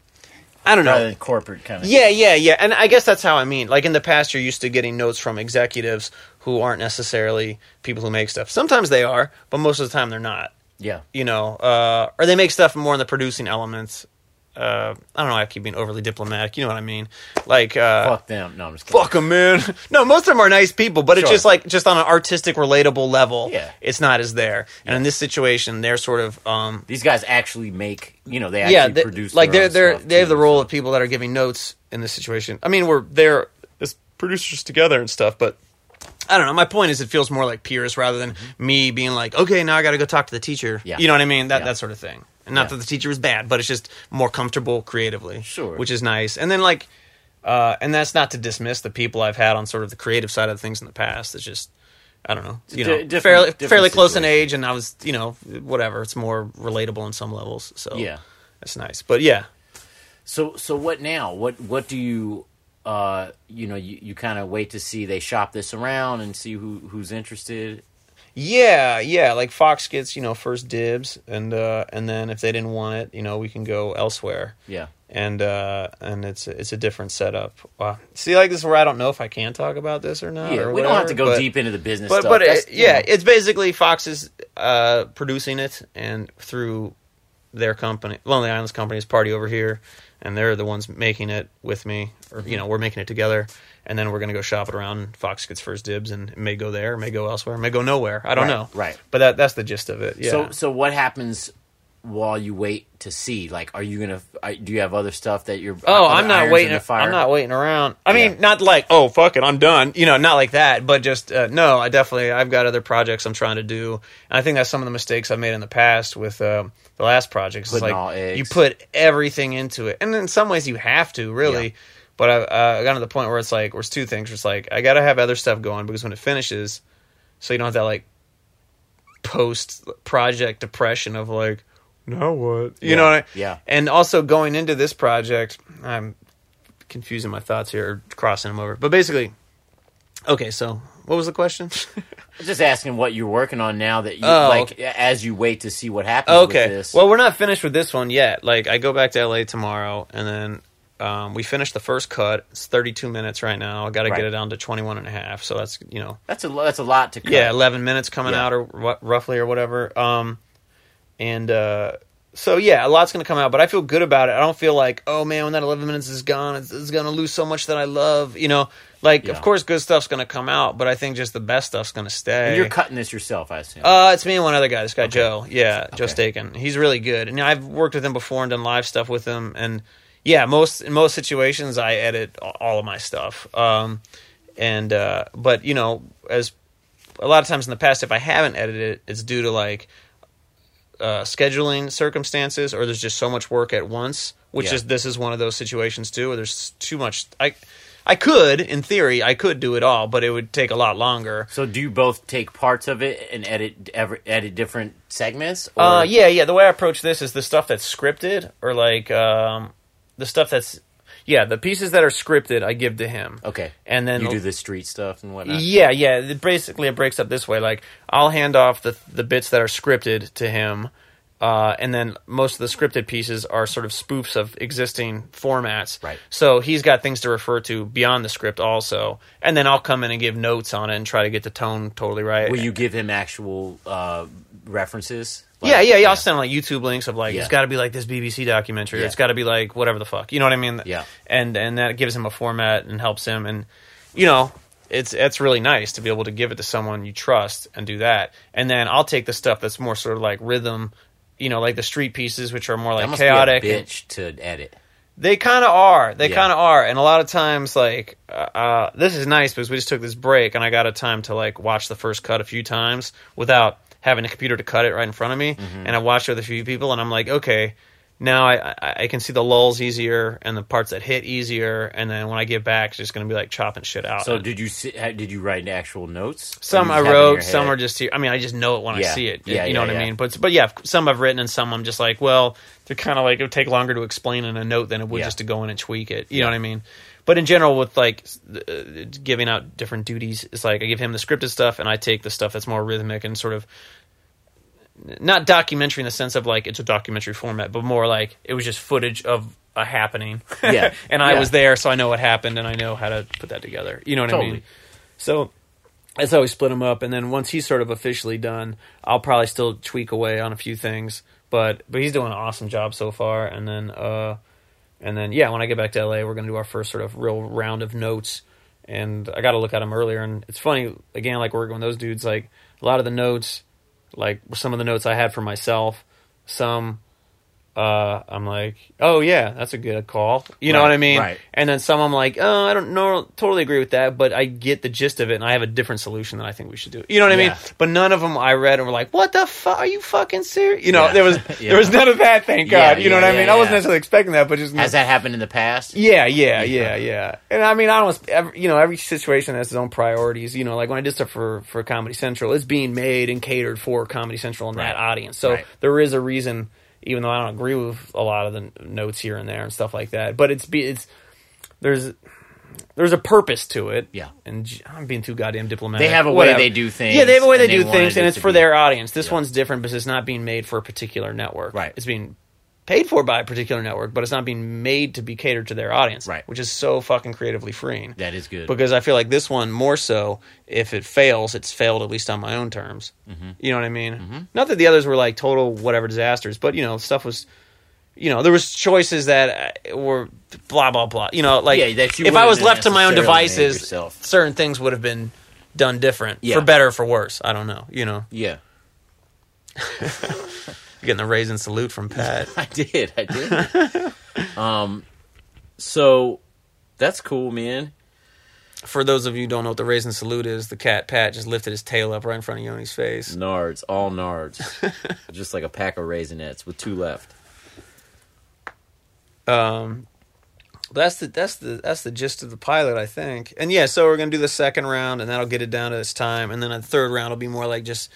I don't know. Corporate kind of. Yeah, yeah, yeah. And I guess that's how I mean. Like in the past, you're used to getting notes from executives who aren't necessarily people who make stuff. Sometimes they are, but most of the time they're not. Yeah. You know, uh, or they make stuff more in the producing elements. Uh, I don't know. I keep being overly diplomatic. You know what I mean? Like, uh, Fuck them. No, I'm just kidding. fuck them, man. No, most of them are nice people, but it's Sure. just like just on an artistic, relatable level. Yeah. it's not as there. And in this situation, they're sort of um, These guys actually make. You know, they actually yeah, they, produce. like their they're own they're stuff, they have too, the role of people that are giving notes in this situation. I mean, we're there as producers together and stuff, but I don't know. My point is, it feels more like peers rather than me being like, okay, now I got to go talk to the teacher. Mm-hmm. Yeah. You know what I mean? That Yeah. that sort of thing. And not Yeah. that the teacher was bad, but it's just more comfortable creatively. Sure. which is nice. And then like, uh, and that's not to dismiss the people I've had on sort of the creative side of things in the past. It's just. I don't know, you know, different- fairly different fairly close in age, and I was, you know, whatever. It's more relatable in some levels, so Yeah. that's nice. But yeah, So so what now? What what do you uh you know you, you kind of wait to see they shop this around and see who who's interested. Yeah, yeah. Like Fox gets, you know, first dibs, and uh, and then if they didn't want it, you know, we can go elsewhere. Yeah. And uh, and it's it's a different setup. Wow. See, like this is where I don't know if I can talk about this or not. Yeah, or we don't have to go but- deep into the business But stuff. but it, yeah, know, it's basically Fox is uh, producing it, and through their company, Lonely Islands company, is party over here, and they're the ones making it with me, or you know, we're making it together, and then we're gonna go shop it around. Fox gets first dibs, and it may go there, may go elsewhere, may go nowhere. I don't Right, know. right. But that that's the gist of it. Yeah. So so what happens while you wait to see? Like, are you gonna? Do you have other stuff that you're? Oh, I'm not waiting. I'm not waiting around. I mean, Yeah. not like, oh, fuck it, I'm done. You know, not like that. But just uh, no. I definitely, I've got other projects I'm trying to do, and I think that's some of the mistakes I've made in the past with um, the last projects. It's Putting like you put everything into it, and in some ways you have to really. Yeah. But I, uh, I got to the point where it's like, where it's two things. It's like I got to have other stuff going because when it finishes, so you don't have that like post project depression of like, now what? You Yeah, know what I? yeah. And also going into this project, I'm confusing my thoughts here, or crossing them over. But basically, okay. So what was the question? Just asking what you're working on now that you Oh, like as you wait to see what happens. With okay. this. Well, we're not finished with this one yet. Like I go back to LA tomorrow, and then. Um, we finished the first cut. It's 32 minutes right now. I got to Right. get it down to 21 and a half. So that's, you know, that's a that's a lot to cut. yeah 11 minutes coming Yeah. out or ru- roughly or whatever um and uh so yeah a lot's gonna come out but i feel good about it i don't feel like oh man when that 11 minutes is gone it's, it's gonna lose so much that i love you know like Yeah. of course good stuff's gonna come out but i think just the best stuff's gonna stay And you're cutting this yourself, I assume. uh, it's me and one other guy. This guy Joe, yeah, Joe Staken. He's really good, and I've worked with him before and done live stuff with him. And yeah, most in most situations, I edit all of my stuff. Um, and uh, but you know, as a lot of times in the past, if I haven't edited it, it's due to like uh, scheduling circumstances, or there's just so much work at once. Which Yeah. is this is one of those situations too, where there's too much. I I could, in theory, I could do it all, but it would take a lot longer. so do you both take parts of it and edit ever, edit different segments? Or? Uh, yeah, yeah. The way I approach this is the stuff that's scripted, or like um, the stuff that's yeah, the pieces that are scripted, I give to him. Okay. and then you do the street stuff and whatnot. yeah, yeah. It basically, it breaks up this way. Like I'll hand off the the bits that are scripted to him, uh, and then most of the scripted pieces are sort of spoofs of existing formats. Right. So he's got things to refer to beyond the script also, and then I'll come in and give notes on it and try to get the tone totally right. Will you give him actual uh, references? yeah, yeah, yeah. I'll send like YouTube links of like Yeah. it's got to be like this BBC documentary. Yeah. It's got to be like whatever the fuck. You know what I mean? Yeah. And and that gives him a format and helps him. And you know, it's it's really nice to be able to give it to someone you trust and do that. And then I'll take the stuff that's more sort of like rhythm, you know, like the street pieces, which are more like chaotic. bitch to edit. they kind of are. They Yeah. kind of are. And a lot of times, like, uh, uh, this is nice because we just took this break and I got a time to, like, watch the first cut a few times without having a computer to cut it right in front of me. Mm-hmm. And I watched it with a few people and I'm like, okay, now I, I, I can see the lulls easier and the parts that hit easier. And then when I get back, it's just going to be like chopping shit out. So did you see, did you write actual notes? Some I just have it in your wrote, some are just here. I mean, I just know it when I see it. Yeah, you know yeah, what I mean? But but yeah, some I've written and some I'm just like, well, they're kind of like it would take longer to explain in a note than it would Yeah. just to go in and tweak it. You know what I mean? But in general, with like uh, giving out different duties, it's like I give him the scripted stuff, and I take the stuff that's more rhythmic and sort of not documentary in the sense of like it's a documentary format, but more like it was just footage of a happening. Yeah. and I Yeah. was there, so I know what happened, and I know how to put that together. You know what I mean? So that's how we split them up, and then once he's sort of officially done, I'll probably still tweak away on a few things, but but he's doing an awesome job so far. And then uh, and then yeah, when I get back to LA, we're gonna do our first sort of real round of notes, and I got to look at them earlier. And it's funny again, like working with those dudes, like a lot of the notes, like some of the notes I had for myself, some. Uh, I'm like, oh yeah, that's a good call. You know Right, what I mean? right. And then some I'm like, oh, I don't know, totally agree with that, but I get the gist of it, and I have a different solution that I think we should do. You know what I mean? Yeah. But none of them I read and were like, what the fuck? Are you fucking serious? You know, Yeah. there was Yeah. there was none of that. Thank God. You know what I mean? I wasn't necessarily expecting that, but just Has that happened in the past? yeah, yeah, yeah, yeah. And I mean, I don't, every, you know, every situation has its own priorities. You know, like when I did stuff for for Comedy Central, it's being made and catered for Comedy Central and that audience. So Right. there is a reason, even though I don't agree with a lot of the notes here and there and stuff like that. But it's be it's there's there's a purpose to it. Yeah. and I'm being too goddamn diplomatic. They have a way Whatever. they do things, Yeah, they have a way they they do things, and it it's for be- their audience. This Yeah. one's different because it's not being made for a particular network. Right. It's being paid for by a particular network, but it's not being made to be catered to their audience. Right. Which is so fucking creatively freeing. That is good. Because I feel like this one more so, if it fails, it's failed at least on my own terms. Mm-hmm. You know what I mean? Not that the others were like total whatever disasters, but you know, stuff was. You know, there was choices that uh, were blah blah blah. You know, like Yeah, you if I was left to my own devices, certain things would have been done different Yeah. for better or for worse. I don't know. You know, yeah, getting the raisin salute from Pat. I did. I did. um, so that's cool, man. for those of you who don't know what the raisin salute is, the cat Pat just lifted his tail up right in front of Yoni's face. Nards, all nards, just like a pack of raisinets with two left. Um, that's the that's the that's the gist of the pilot, I think. And yeah, so we're gonna do the second round, and that'll get it down to its time, and then the third round will be more like just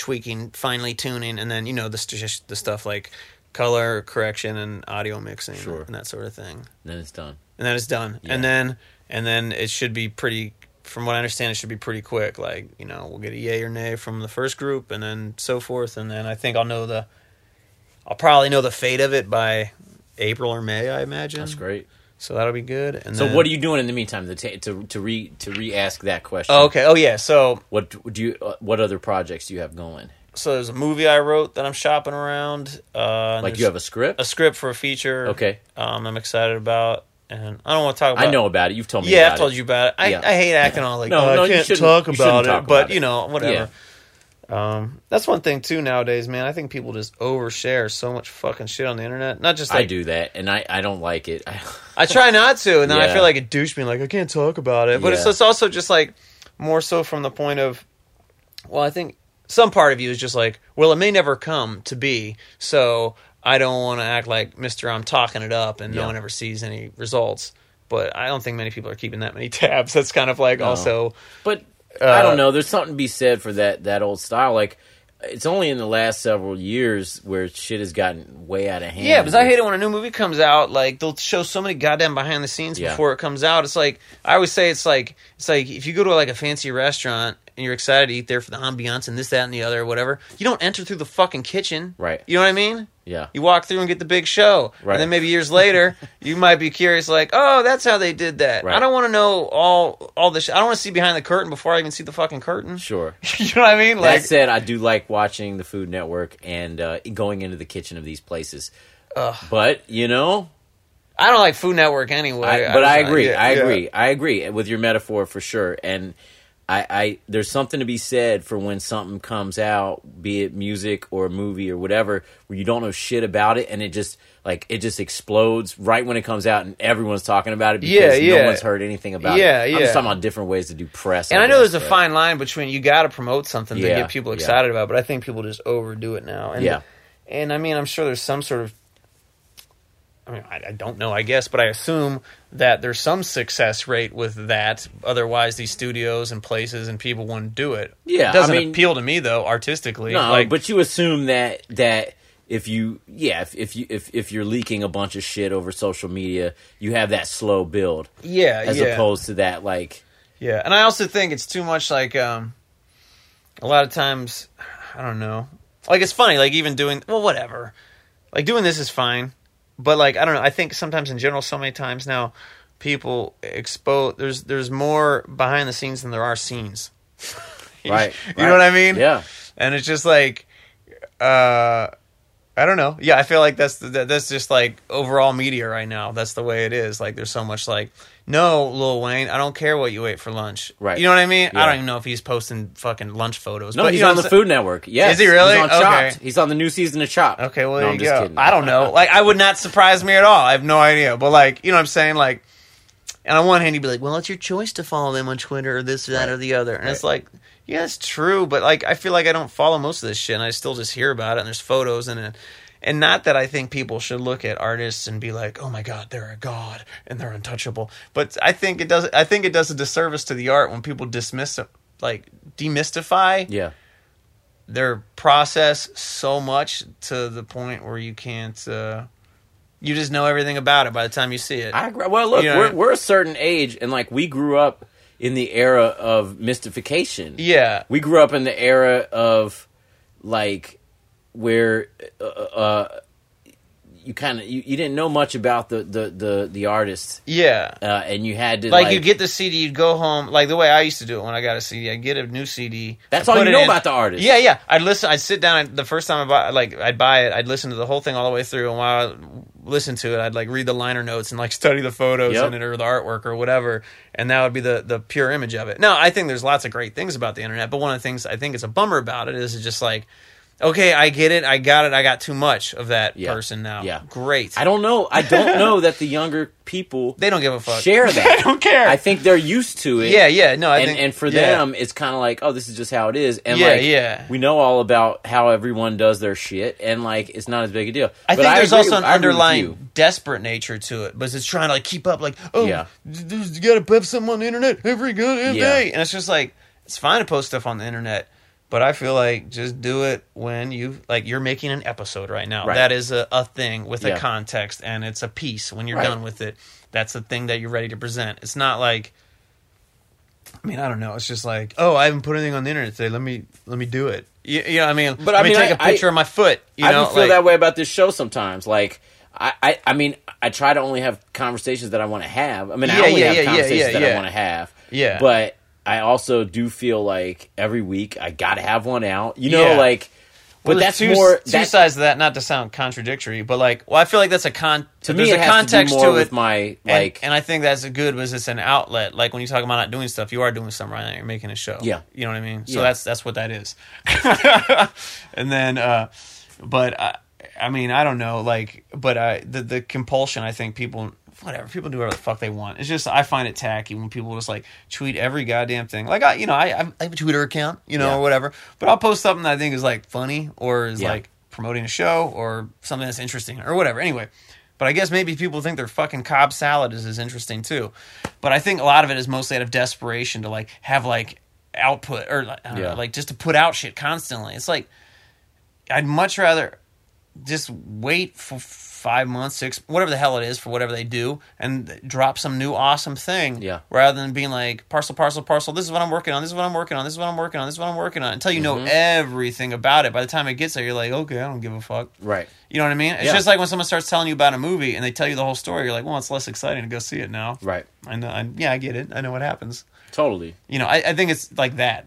tweaking, finely tuning, and then you know the st- the stuff like color correction and audio mixing Sure. and that sort of thing. Then it's done. and then it's done. Yeah. And then and then it should be pretty. From what I understand, it should be pretty quick. Like you know, we'll get a yay or nay from the first group, and then so forth. And then I think I'll know the. I'll probably know the fate of it by April or May, I imagine. That's great. So that'll be good. And So then- what are you doing in the meantime to ta- to to re to re ask that question? Oh, okay. Oh yeah. So What do you? Uh, what other projects do you have going? so there's a movie I wrote that I'm shopping around. Uh, Like you have a script? a script for a feature. Okay. Um, I'm excited about, and I don't want to talk about. I know about it. You've told me. Yeah, I've told it. you about it. I, Yeah. I hate acting all like, No, oh, no, I can't talk about it, talk but it. you know, whatever. Um, that's one thing too nowadays, man. I think people just overshare so much fucking shit on the internet. Not just like I do that, and I, I don't like it. I try not to, and then I feel like a douche being like, I can't talk about it. But it's, Yeah. it's also just like more so from the point of, well, I think some part of you is just like, well, it may never come to be, so I don't want to act like Mister I'm talking it up, and no one ever sees any results. But I don't think many people are keeping that many tabs. That's kind of like No. also But I Uh, don't know. There's something to be said for that that old style. Like it's only in the last several years where shit has gotten way out of hand. Yeah, because I hate it when a new movie comes out. Like they'll show so many goddamn behind the scenes Yeah. before it comes out. It's like I always say, it's like it's like if you go to like a fancy restaurant and you're excited to eat there for the ambiance and this, that, and the other, whatever. You don't enter through the fucking kitchen, Right. You know what I mean? Yeah. You walk through and get the big show, Right. and then maybe years later, you might be curious, like, oh, that's how they did that. Right. I don't want to know all all this. I don't want to see behind the curtain before I even see the fucking curtain. Sure. you know what I mean? Like, that said, I do like watching the Food Network and uh, going into the kitchen of these places. Ugh. But you know, I don't like Food Network anyway. I, but I was- agree. yeah, I yeah. agree. I agree with your metaphor for sure. And I, I, there's something to be said for when something comes out, be it music or a movie or whatever, where you don't know shit about it, and it just like it just explodes right when it comes out, and everyone's talking about it because Yeah, yeah. no one's heard anything about Yeah, it. I'm just talking about different ways to do press. And I I know guess, there's a fine line between you got to promote something to get people yeah. excited about, but I think people just overdo it now. And, Yeah. And I mean, I'm sure there's some sort of. I mean, I, I don't know, I guess, but I assume that there's some success rate with that. Otherwise, these studios and places and people wouldn't do it. Yeah, it doesn't I mean- appeal to me though, artistically. No, like, but you assume that that if you yeah if, if you if, if you're leaking a bunch of shit over social media, you have that slow build yeah, as yeah. opposed to that like Yeah, and I also think it's too much like um a lot of times I don't know. Like it's funny like even doing well whatever. Like doing this is fine, but like I don't know, I think sometimes in general so many times now people expose there's there's more behind the scenes than there are scenes. right. You know what I mean? Yeah. And it's just like uh I don't know. Yeah, I feel like that's that, that's just like overall media right now. That's the way it is. Like there's so much like no, Lil Wayne, I don't care what you ate for lunch. Right. You know what I mean? Yeah. I don't even know if he's posting fucking lunch photos. No, but he's on the Food Network. Yes. Is he really? He's on Okay. Chopped. He's on the new season of Chopped. Okay, well No, there I'm you just go. kidding. I don't know. Like I would not surprise me at all. I have no idea. But like, you know what I'm saying? Like and on one hand you'd be like, Well, it's your choice to follow them on Twitter or this, or that, Right. or the other. And it's like yeah, it's true, but like I feel like I don't follow most of this shit and I still just hear about it and there's photos and it and not that I think people should look at artists and be like, "Oh my god, they're a god and they're untouchable." But I think it does I think it does a disservice to the art when people dismiss it, like demystify Yeah. their process so much to the point where you can't uh, you just know everything about it by the time you see it. I agree. Well, look, You know- we're we're a certain age, and like we grew up in the era of mystification. yeah. We grew up in the era of like where uh, uh, you kind of you, you didn't know much about the the the, the artist, Yeah. uh, and you had to Like, like, you get the CD, you'd go home like the way I used to do it when I got a CD. I'd get a new CD. That's I'd all you know in- about the artist. Yeah, yeah. I'd listen. I'd sit down. I'd, the first time I buy, like, I'd buy it. I'd listen to the whole thing all the way through, and while I listened to it, I'd like read the liner notes and like study the photos Yep. in it or the artwork or whatever, and that would be the the pure image of it. Now, I think there's lots of great things about the internet, but one of the things I think is a bummer about it is it's just like, okay, I get it, I got it, I got too much of that Yeah. person now. Yeah. great. I don't know. I don't know that the younger people They don't give a fuck. share that. I don't care. I think they're used to it. yeah, yeah. No, I and, think and for yeah. them, it's kind of like, oh, this is just how it is. And Yeah, like, yeah. we know all about how everyone does their shit, and like, it's not as big a deal. I But think there's also an with underlying desperate nature to it, but it's trying to like keep up. Like, oh, Yeah. you got to have something on the internet every Yeah. day, and it's just like it's fine to post stuff on the internet, but I feel like just do it when you like you're making an episode right now. Right. That is a, a thing with Yeah. a context, and it's a piece. When you're Right. done with it, that's the thing that you're ready to present. It's not like. I mean, I don't know. It's just like, oh, I haven't put anything on the internet today. Let me let me do it. You, you know, what I mean, But let I me mean, take a I- picture of my foot. You I know, feel like- that way about this show sometimes. Like, I, I, I mean, I try to only have conversations that I want to have. I mean, I Yeah, only yeah, have yeah, yeah, conversations yeah, that I yeah. want to have. Yeah. But I also do feel like every week I got to have one out. You know, Yeah. like, but Well, there's that's two, more. two that- sides of that. Not to sound contradictory, but like, well, I feel like that's a con. to there's me, a context to more it, with my and, like. and I think that's a good was it's an outlet. Like when you talk about not doing stuff, you are doing something right now. You're making a show. Yeah. you know what I mean. So Yeah. that's that's what that is. and then, uh but I, I mean, I don't know. Like, but I the the compulsion. I think people. Whatever people do whatever the fuck they want. It's just I find it tacky when people just like tweet every goddamn thing. Like I, you know, I I have a Twitter account, you know, Yeah. or whatever. But I'll post something that I think is like funny or is Yeah. like promoting a show or something that's interesting or whatever. Anyway, but I guess maybe people think their fucking Cobb salad is as interesting too. But I think a lot of it is mostly out of desperation to like have like output or Yeah. know, like just to put out shit constantly. It's like I'd much rather just wait for five months, six, whatever the hell it is for whatever they do, and drop some new awesome thing. Yeah. Rather than being like parcel, parcel, parcel. This is what I'm working on. This is what I'm working on. This is what I'm working on. This is what I'm working on. Until you Mm-hmm. know everything about it. By the time it gets there, you're like, okay, I don't give a fuck. right. You know what I mean? It's Yeah. just like when someone starts telling you about a movie and they tell you the whole story. You're like, well, it's less exciting to go see it now. Right. I know. I, yeah, I get it. I know what happens. Totally. You know, I, I think it's like that.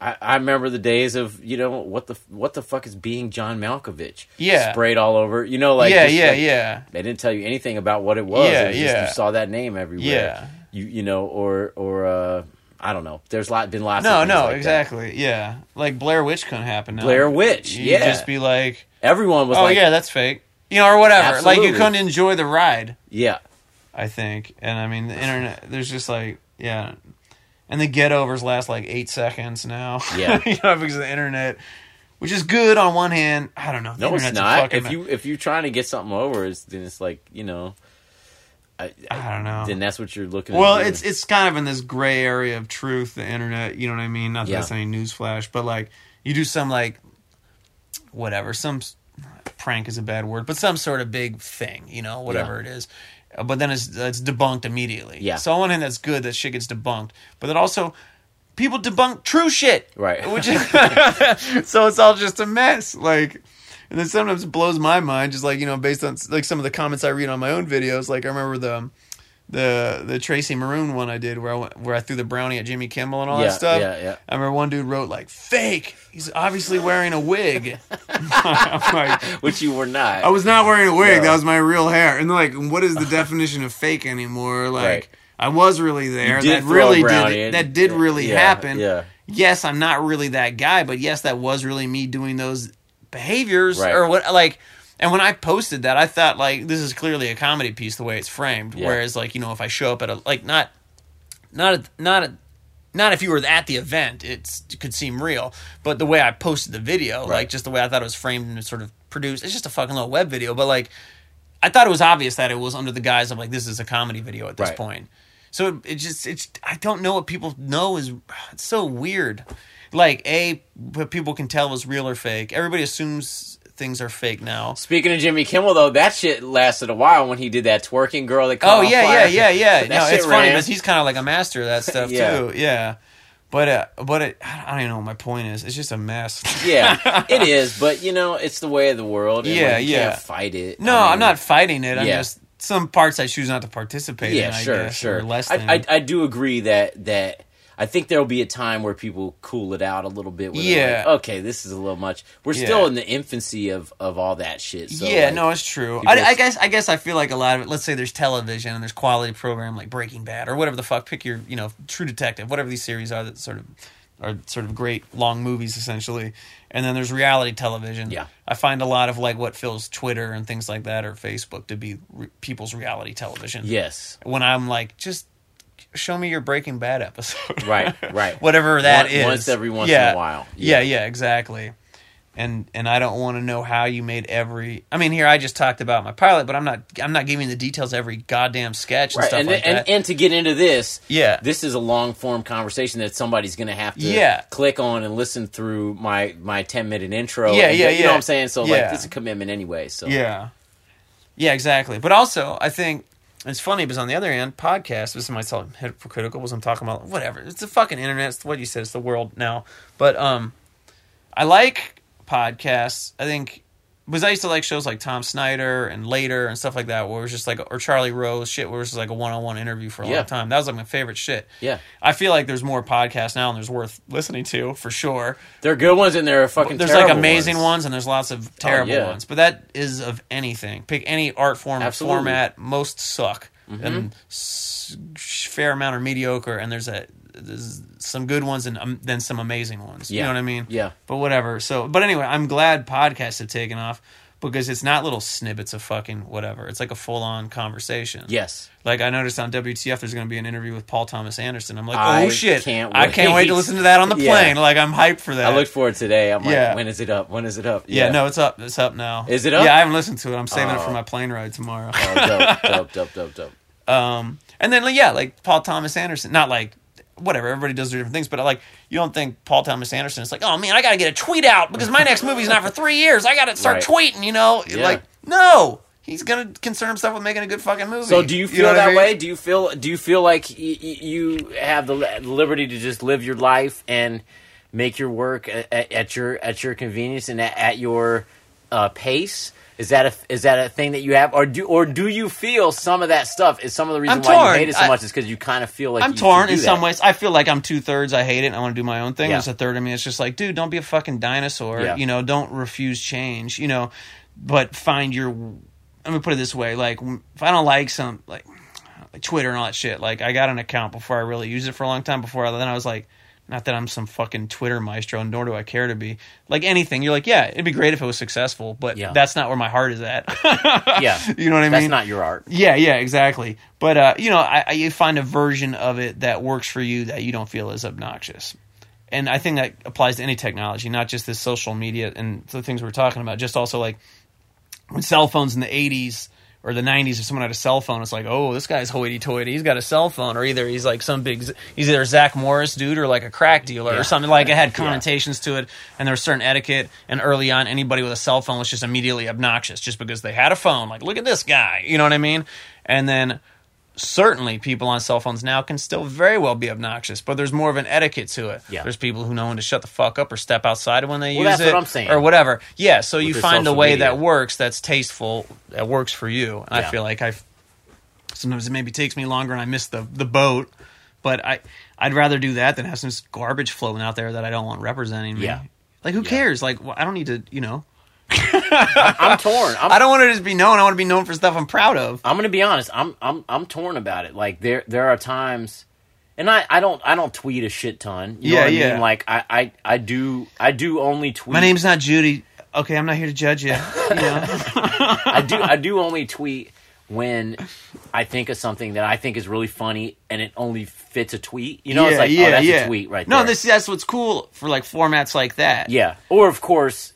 I, I remember the days of you know what the what the fuck is being John Malkovich? Yeah. sprayed all over. You know, like yeah, just, yeah, like, yeah. They didn't tell you anything about what it was. Yeah, It was just yeah. you saw that name everywhere. Yeah. you you know, or or uh, I don't know. There's lot been lots. No, no, like that. exactly. Yeah, like Blair Witch couldn't happen now. Blair Witch, You yeah. just be like, Everyone was like. oh like, yeah, that's fake. You know, or whatever. Like you couldn't enjoy the ride. yeah, I think, and I mean the internet. There's just like, yeah, and the get overs last like eight seconds now. Yeah. you know, because of the internet, which is good on one hand. I don't know. The No, it's not. If you if you're trying to get something over, it's then it's like you know, I, I don't know. then that's what you're looking. Well, at it's it's kind of in this gray area of truth, the internet. You know what I mean? Not that Yeah. that's any newsflash, but like you do some like whatever, some prank is a bad word, but some sort of big thing, you know, whatever Yeah. it is. But then it's it's debunked immediately. Yeah. So on one hand, that's good that shit gets debunked, but then also people debunk true shit, Right. Which is so it's all just a mess, like. And then sometimes it blows my mind, just like you know, based on like some of the comments I read on my own videos. Like I remember the the the Tracy Maroon one I did where I went, where I threw the brownie at Jimmy Kimmel and all Yeah, that stuff. yeah, yeah. I remember one dude wrote like fake. He's obviously wearing a wig. Like, which you were not. I was not wearing a wig. No. That was my real hair. And like, what is the definition of fake anymore? Like, Right. I was really there. That really did. That did really yeah, happen. yeah. Yes, I'm not really that guy, but yes, that was really me doing those behaviors Right. or what like. And when I posted that, I thought like this is clearly a comedy piece the way it's framed. Yeah. Whereas like you know if I show up at a like not not a, not a, not if you were at the event, it's, it could seem real. But the way I posted the video, like just the way I thought it was framed and sort of produced, it's just a fucking little web video. But like, I thought it was obvious that it was under the guise of like this is a comedy video at this Right. point. So it, it just it's I don't know what people know is it's so weird. Like a what people can tell is real or fake. Everybody assumes things are fake now. Speaking of Jimmy Kimmel, though, that shit lasted a while when he did that twerking girl that Oh caught on yeah, yeah, fire. yeah, yeah. That no, shit it's funny ran. because he's kind of like a master of that stuff Yeah. too. Yeah, but uh, but it, I don't even know what my point is. It's just a mess. yeah, it is. But you know, it's the way of the world. And Yeah, like, you yeah. Can't fight it. No, I mean, I'm not fighting it. I'm Yeah. just some parts I choose not to participate Yeah, in. Sure, guess, sure. Or less I. I I do agree that that. I think there'll be a time where people cool it out a little bit. Where Yeah. like, okay, this is a little much. We're Yeah. still in the infancy of of all that shit. So yeah, like, no, it's true. I, I guess I guess I feel like a lot of it. Let's say there's television and there's quality program like Breaking Bad or whatever the fuck. Pick your you know True Detective, whatever these series are that sort of are sort of great long movies essentially. And then there's reality television. Yeah. I find a lot of like what fills Twitter and things like that or Facebook to be re- people's reality television. yes, When I'm like just. Show me your Breaking Bad episode. Right, right. Whatever that Once- is. once every once in Yeah. a while. Yeah, Yeah. yeah, exactly. And and I don't want to know how you made every. I mean, here I just talked about my pilot, but I'm not. I'm not giving the details of every goddamn sketch and right. stuff And, like and that. and to get into this, Yeah. this is a long form conversation that somebody's going to have to Yeah. click on and listen through my my ten minute intro. Yeah, and yeah, You know what I'm saying? So Yeah. like, it's a commitment anyway. So yeah, yeah, exactly. But also, I think it's funny because on the other hand, podcast. This might sound hypocritical because I'm talking about whatever. It's the fucking internet. It's what you said. It's the world now. But um, I like podcasts. I think because I used to like shows like Tom Snyder and Later and stuff like that, where it was just like or Charlie Rose shit, where it was just like a one on one interview for a Yeah. long time. That was like my favorite shit. Yeah. I feel like there's more podcasts now and there's worth listening to for sure. there are good ones and there are fucking. There's like amazing ones. ones. and there's lots of terrible yeah. ones. But that is of anything. Pick any art form or Absolutely. Mm-hmm. format. Most suck. And s- fair amount are mediocre. And there's a there's some good ones and um, then some amazing ones. You know what I mean? Yeah. But whatever. So, but anyway, I'm glad podcasts have taken off because it's not little snippets of fucking whatever. It's like a full on conversation. Yes. Like I noticed on WTF, there's going to be an interview with Paul Thomas Anderson. I'm like, I oh shit, can't I can't wait to listen to that on the Yeah. plane. Like I'm hyped for that. I looked for it today. I'm like, Yeah. when is it up? When is it up? Yeah, no, it's up. It's up now. Is it up? Yeah, I haven't listened to it. I'm saving it for Oh. my plane ride tomorrow. Oh, dope, dope, dope, dope, dope. Um, and then like, yeah, like Paul Thomas Anderson. Not like whatever. Everybody does their different things, but like you don't think Paul Thomas Anderson is like, oh man, I got to get a tweet out because my next movie's not for three years. I got to start Right. tweeting. You know, Yeah. like no, he's gonna concern himself with making a good fucking movie. So do you feel know what I that mean? way? Do you feel do you feel like y- y- you have the liberty to just live your life and make your work at, at your at your convenience and at, at your uh, pace? Is that a is that a thing that you have, or do or do you feel some of that stuff is some of the reason I'm why torn. you hate it so I- much is because you kind of feel like I'm torn in that. some ways. I feel like I'm two thirds. I hate it. and I want to do my own thing. Yeah. There's a third of me. It's just like, dude, don't be a fucking dinosaur. Yeah. You know, don't refuse change. You know, but find your. Let me put it this way: like, if I don't like some, like, like Twitter and all that shit, like, I got an account before I really used it for a long time. Before I, then I was like, not that I'm some fucking Twitter maestro, nor do I care to be. Like anything, you're like, yeah, it'd be great if it was successful, but Yeah. that's not where my heart is at. Yeah, you know what I mean. That's not your art. Yeah, yeah, exactly. But uh, you know, I, I, you find a version of it that works for you that you don't feel is obnoxious. And I think that applies to any technology, not just this social media and the things we're talking about. Just also like when cell phones in the '80s or the '90s, if someone had a cell phone, it's like, oh, this guy's hoity-toity. He's got a cell phone, or either he's like some big, he's either a Zach Morris dude or like a crack dealer Yeah. or something. Like it had connotations to it, and there was certain etiquette. And early on, anybody with a cell phone was just immediately obnoxious, just because they had a phone. Like, look at this guy, you know what I mean? And then certainly people on cell phones now can still very well be obnoxious, but there's more of an etiquette to it. Yeah. There's people who know when to shut the fuck up or step outside when they Well, use it what I'm saying. or whatever. Yeah, so you find a way media. that works, that's tasteful, that works for you. And I feel like I've sometimes it maybe takes me longer and I miss the the boat, but I I'd rather do that than have some garbage floating out there that I don't want representing me. Yeah. Like who cares? Like well, I don't need to, you know. I'm torn. I'm, I don't want to just be known. I want to be known for stuff I'm proud of. I'm gonna be honest. I'm I'm I'm torn about it. Like there there are times, and I I don't I don't tweet a shit ton. You know Yeah, what I yeah. mean? Like I I I do I do only tweet. My name's not Judy. Okay, I'm not here to judge you. you know? I do I do only tweet when I think of something that I think is really funny and it only fits a tweet. You know, it's like oh, yeah, oh that's a tweet right no, there. this that's what's cool for like formats like that. yeah. Or of course,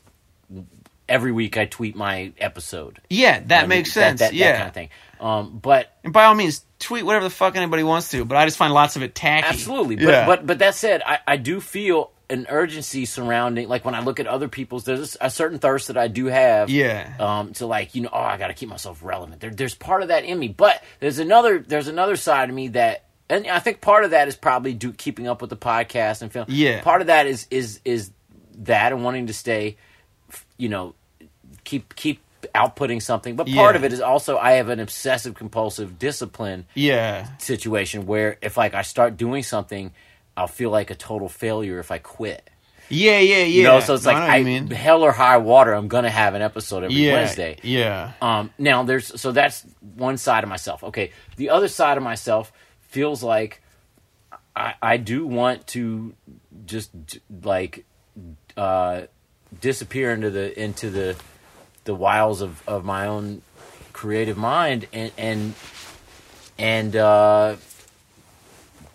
every week I tweet my episode. yeah, that I mean, makes sense. That, that, yeah, that kind of thing. Um, but and by all means, tweet whatever the fuck anybody wants to. But I just find lots of it tacky. Absolutely, but Yeah. but but that said, I, I do feel an urgency surrounding like when I look at other people's. There's a certain thirst that I do have. Yeah. Um. To like you know, oh, I got to keep myself relevant. There, there's part of that in me, but there's another there's another side of me that. And I think part of that is probably do, keeping up with the podcast and film. Yeah. Part of that is is is that and wanting to stay, you know, keep keep outputting something. But part Yeah. of it is also I have an obsessive compulsive discipline yeah, situation where if like I start doing something, I'll feel like a total failure if I quit. yeah, yeah, yeah. You know, so it's like what I, mean. hell or high water, I'm gonna have an episode every yeah, Wednesday. Yeah, Um, now there's so that's one side of myself. Okay, the other side of myself feels like I, I do want to just like uh, disappear into the into the the wiles of, of my own creative mind and and and uh,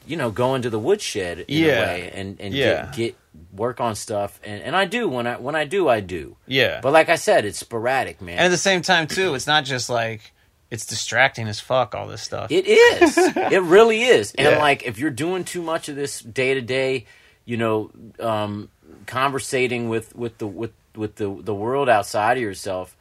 you know go into the woodshed in Yeah. a way and and Yeah. get, get work on stuff and, and I do when I when I do I do yeah. but like I said it's sporadic man and at the same time, too, it's not just like it's distracting as fuck. All this stuff. It is. it really is. And Yeah. like, if you're doing too much of this day to day, you know, um, conversating with with the with with the the world outside of yourself,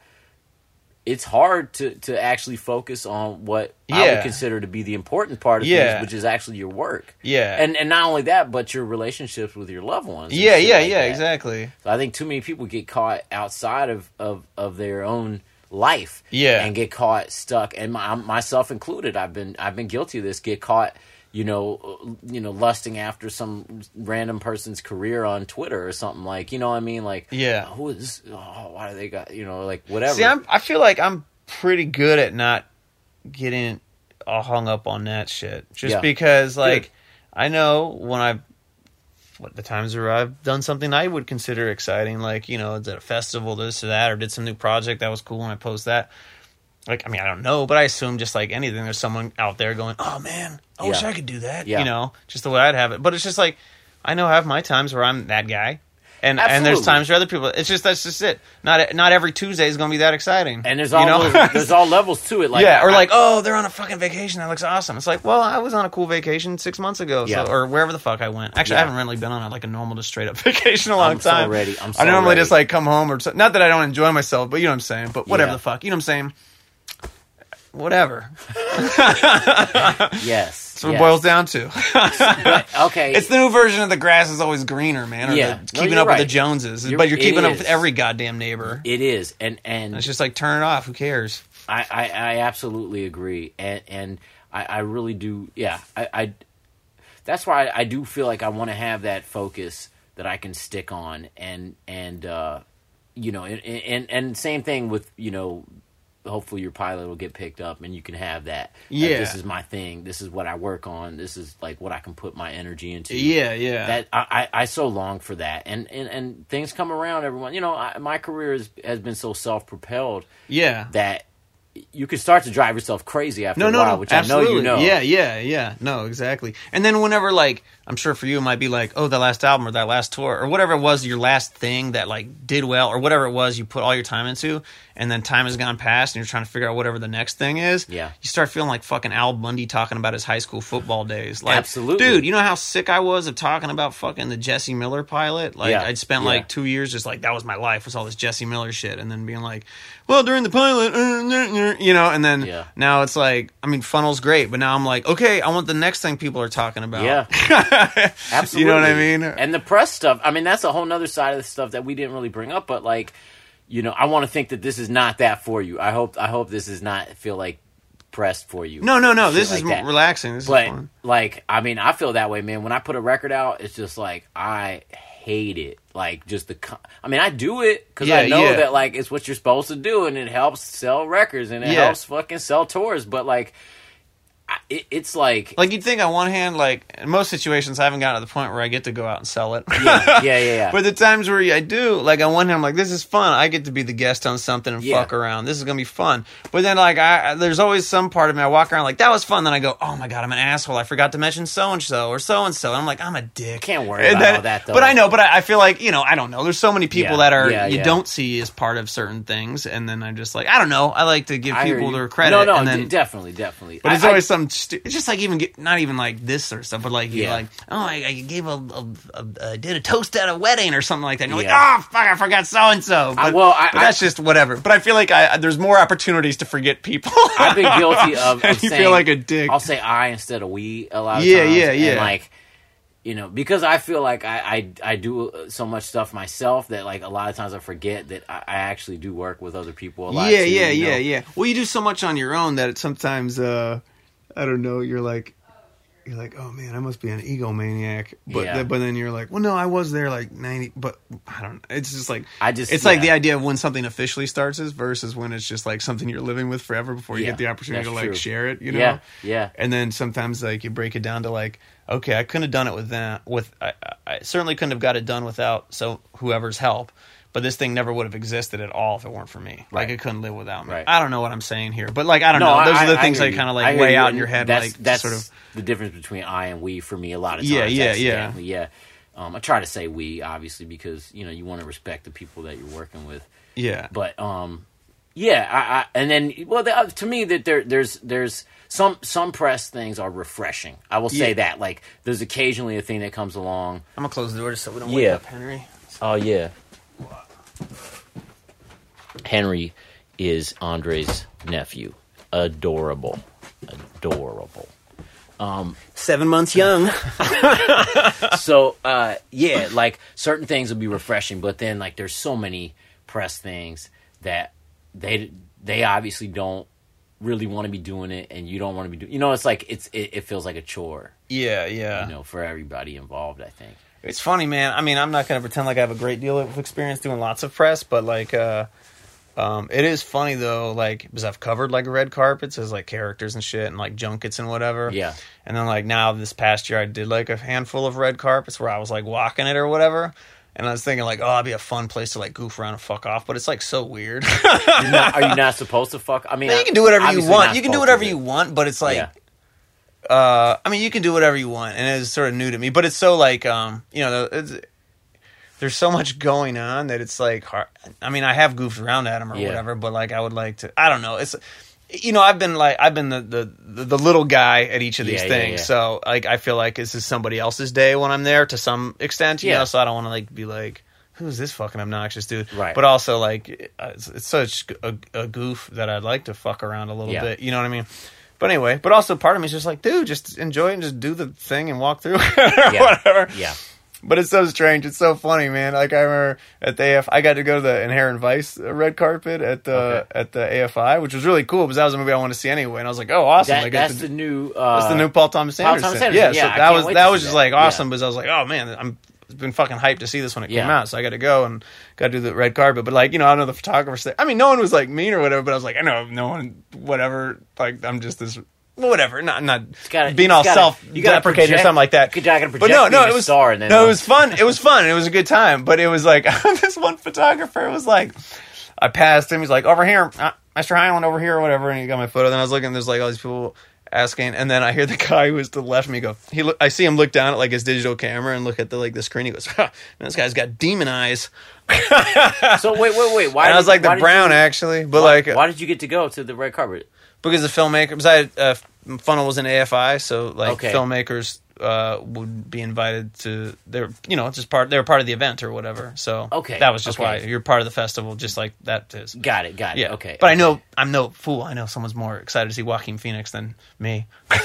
it's hard to to actually focus on what I would consider to be the important part of Yeah. things, which is actually your work. Yeah. And and not only that, but your relationships with your loved ones. yeah, yeah, like yeah. that. Exactly. So I think too many people get caught outside of, of, of their own life, Yeah. and get caught stuck, and my, myself included. I've been I've been guilty of this. Get caught, you know, uh, you know, lusting after some random person's career on Twitter or something like, you know, what I mean, like, Yeah. who is? Oh, why do they got? You know, like whatever. See, I'm, I feel like I'm pretty good at not getting all hung up on that shit. Just Yeah. because, like. I know when I, what the times where I've done something I would consider exciting, like you know, did a festival, this or that, or did some new project that was cool, and I post that. Like, I mean, I don't know, but I assume just like anything, there's someone out there going, "Oh man, I wish Yeah. I could do that." Yeah. You know, just the way I'd have it. But it's just like I know I have my times where I'm that guy. And, and there's times where other people. It's just that's just it. Not not every Tuesday is going to be that exciting. and there's you all know? those- there's all levels to it. Like yeah, or I- like, oh, they're on a fucking vacation. That looks awesome. It's like, well, I was on a cool vacation six months ago, Yeah. so, or wherever the fuck I went. Actually, Yeah. I haven't really been on a, like a normal, just straight up vacation in a long I'm so time. ready. I'm so I normally ready. just like come home or so, not that I don't enjoy myself, but you know what I'm saying. But whatever Yeah. the fuck, you know what I'm saying. Whatever. yes. That's what Yes. it boils down to. okay, it's the new version of the grass is always greener, man. Or Yeah. the, No, keeping up with the. Joneses, You're- but you're keeping up with every goddamn neighbor. it is, and and it's just like turn it off. Who cares? I, I, I absolutely agree, and and I, I really do. Yeah, I, I that's why I, I do feel like I want to have that focus that I can stick on, and and uh, you know, and, and and same thing with you know. Hopefully your pilot will get picked up, and you can have that. Like, Yeah. this is my thing. This is what I work on. This is like what I can put my energy into. Yeah, yeah. That I, I, I so long for that, and and, and things come around. Everyone, you know, I, my career has has been so self propelled yeah. that you can start to drive yourself crazy after No, a no, while, no, which absolutely. I know you know. Yeah, yeah, yeah. No, exactly. And then whenever, like, I'm sure for you, it might be like, oh, that last album or that last tour or whatever it was, your last thing that like did well or whatever it was you put all your time into, and then time has gone past and you're trying to figure out whatever the next thing is. Yeah. you start feeling like fucking Al Bundy talking about his high school football days. Like, Absolutely. dude. You know how sick I was of talking about fucking the Jesse Miller pilot? Like, Yeah, I'd spent yeah. like two years just like that was my life was all this Jesse Miller shit, and then being like, well, during the pilot, uh, you know, and then Yeah. now it's like, I mean, funnel's great, but now I'm like, okay, I want the next thing people are talking about. Yeah, absolutely. You know what I mean? And the press stuff. I mean, that's a whole nother side of the stuff that we didn't really bring up. But like, you know, I want to think that this is not that for you. I hope. I hope this is not feel like pressed for you. No, no, no. This like is that. relaxing. This is But fun. like, I mean, I feel that way, man. When I put a record out, it's just like I hate it. Like, just the. co- I mean, I do it because Yeah, I know yeah. that like it's what you're supposed to do, and it helps sell records and it Yeah. helps fucking sell tours. But like, it, it's like. Like you'd think on one hand, like in most situations, I haven't gotten to the point where I get to go out and sell it. yeah, yeah, yeah. yeah. But the times where I do, like on one hand, I'm like, this is fun. I get to be the guest on something and Yeah. fuck around. This is gonna be fun. But then, like, I there's always some part of me I walk around like that was fun. Then I go, oh my god, I'm an asshole. I forgot to mention so and so or so and so. I'm like, I'm a dick. Can't worry And about then- all that, though. But I know. But I, I feel like you know, I don't know. There's so many people Yeah. that are you don't see as part of certain things, and then I'm just like, I don't know. I like to give I people their credit. No, no, and then, d- definitely, definitely. but it's always some. Stu- it's just like even get, not even like this sort of stuff, but like you Yeah. like oh I, I gave a, a, a, a did a toast at a wedding or something like that. And you're Yeah. like oh fuck I forgot so and so. I- But well, I- but that's just whatever. But I feel like I there's more opportunities to forget people. I've been guilty of, And of you saying, feel like a dick. I'll say I instead of we a lot of Yeah, times. yeah, yeah. And like, you know, because I feel like I, I I do so much stuff myself that like a lot of times I forget that I, I actually do work with other people a lot. yeah, too, yeah, you know? yeah, yeah. Well, you do so much on your own that it sometimes uh I don't know. You're like. You're like, oh man, I must be an egomaniac, but Yeah. th- but then you're like, well, no, I was there like ninety, but I don't. It's just like I just it's like the idea of when something officially starts is versus when it's just like something you're living with forever before you Yeah, get the opportunity to like true. share it. You know, Yeah, yeah. And then sometimes like you break it down to like, okay, I couldn't have done it with that. With I, I- I certainly couldn't have got it done without so whoever's help. But this thing never would have existed at all if it weren't for me. Like it couldn't live without me. Right. I don't know what I'm saying here, but like I don't No, know. Those I- are the I things I you. kind of like weigh out in your head, That's like that's sort of. the difference between I and we for me. A lot of times, Yeah, yeah, yeah. yeah. Um, I try to say we obviously because you know you want to respect the people that you're working with. Yeah, but um yeah I, I and then well the, uh, to me that there there's there's some some press things are refreshing i will say Yeah. that like there's occasionally a thing that comes along I'm gonna close the door just so we don't Yeah. wake up Henry. oh yeah henry is andre's nephew. Adorable. Adorable. Seven months young. so uh yeah like certain things will be refreshing but then like there's so many press things that they they obviously don't really want to be doing it and you don't want to be doing you know it's like it's it, it feels like a chore. Yeah, yeah. you know for everybody involved i think It's funny, man. I mean, I'm not gonna pretend like I have a great deal of experience doing lots of press, but like, uh, um, it is funny though, like because I've covered like red carpets as like characters and shit, and like junkets and whatever. Yeah. And then like now this past year, I did like a handful of red carpets where I was like walking it or whatever. And I was thinking like, oh, it'd be a fun place to like goof around and fuck off, but it's like so weird. Not- are you not supposed to fuck i mean you can do whatever you want. You can do whatever you want, but it's like, yeah. Uh, I mean, you can do whatever you want, and it's sort of new to me. But it's so like, um, you know, it's, there's so much going on that it's like hard. I mean, I have goofed around at him or Yeah. whatever, but like, I would like to. I don't know. It's, you know, I've been like, I've been the the, the, little guy at each of these Yeah, things. yeah. So like, I feel like this is somebody else's day when I'm there to some extent. You Yeah. know, so I don't want to like be like. Who's this fucking obnoxious dude? Right. But also, like, it's, it's such a, a goof that I'd like to fuck around a little Yeah. bit. You know what I mean? But anyway, but also part of me is just like, dude, just enjoy it and just do the thing and walk through, Yeah. whatever. Yeah. But it's so strange. It's so funny, man. Like I remember at the AF, I got to go to the Inherent Vice red carpet at the Okay. at the AFI, which was really cool because that was a movie I wanted to see anyway. And I was like, oh, awesome! That, that's to- the new. Uh, that's the new Paul Thomas Paul Anderson. Thomas Anderson. Yeah, Yeah, so that was that was just that. like Yeah. awesome because I was like, oh man, I'm been fucking hyped to see this when it came out. So I got to go and got to do the red carpet. But like you know, I know the photographers. There. I mean, no one was like mean or whatever. But I was like, I know no one, whatever. Like I'm just this. Whatever, not not gotta- being all gotta- self deprecating or something like that. but no, no, it was star and then no, it was fun. It was fun. It was a good time. But it was like this one photographer was like, I passed him. He's like, over here, uh, Mr. Hyland, over here, or whatever. And he got my photo. Then I was looking. There's like all these people asking, and then I hear the guy who was to the left of me go. He, look, I see him look down at like his digital camera and look at the like the screen. He goes, huh, man, this guy's got demon eyes. So wait, wait, wait. Why? and I was like the brown you- actually, but why, like why did you get to go to the red carpet? because the filmmaker, besides uh, Funnel was in AFI, so like Okay. filmmakers uh, would be invited to. They're you know it's just part. They were part of the event or whatever. So Okay, that was just okay. why you're part of the festival, just like that is. Got it. Got it. Yeah. Okay. But I know I'm no fool. I know someone's more excited to see Joaquin Phoenix than me.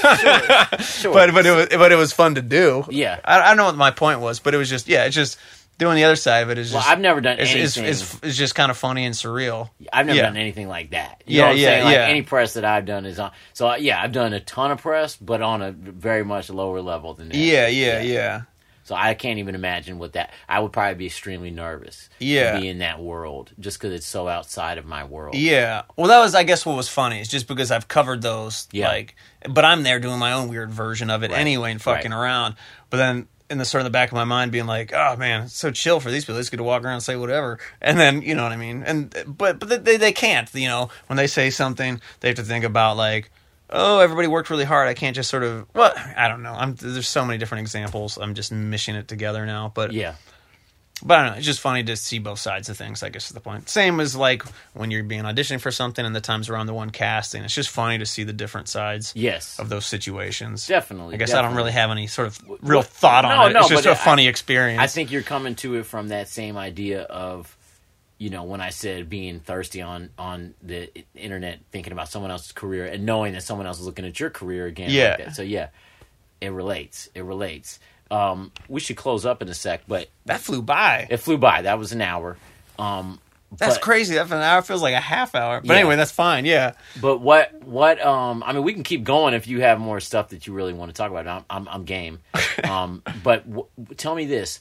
Sure. But but it was but it was fun to do. Yeah. I, I don't know what my point was, but it was just yeah, it's just doing the other side of it is just. Well. I've never done it's, it's, anything. it's, it's just kind of funny and surreal. I've never Yeah. done anything like that. You Yeah, know what I'm yeah, saying? Like yeah. any press that I've done is on. So uh, yeah, I've done a ton of press, but on a very much lower level than that. Yeah, yeah, yeah. So I can't even imagine what that. I would probably be extremely nervous. Yeah. To be in that world, just because it's so outside of my world. Yeah. Well, that was, I guess, what was funny is just because I've covered those, Yeah. like, but I'm there doing my own weird version of it Right. anyway and fucking Right. around. But then in the sort of the back of my mind, being like, oh man, it's so chill for these people. They just get to walk around and say whatever, and then you know what I mean. And but but they they can't. You know, when they say something, they have to think about like. Oh, everybody worked really hard. I can't just sort of. Well, I don't know. I'm, there's so many different examples. I'm just mishing it together now. But Yeah. But I don't know. It's just funny to see both sides of things. I guess is the point. Same as like when you're being auditioning for something and the times around the one casting. It's just funny to see the different sides Yes. of those situations. Definitely. I guess I don't really have any sort of real thought on no, it. no, it's just a funny I- experience. I think you're coming to it from that same idea of, you know, when I said being thirsty on on the internet, thinking about someone else's career and knowing that someone else is looking at your career again. Yeah. Like that. So yeah, it relates. It relates. Um, we should close up in a sec, but that flew by. it flew by. That was an hour. Um, That's but- crazy. That an hour feels like a half hour. But Yeah. anyway, that's fine. Yeah. But what what um I mean we can keep going if you have more stuff that you really want to talk about. I'm I'm, I'm game. um, but w- tell me this: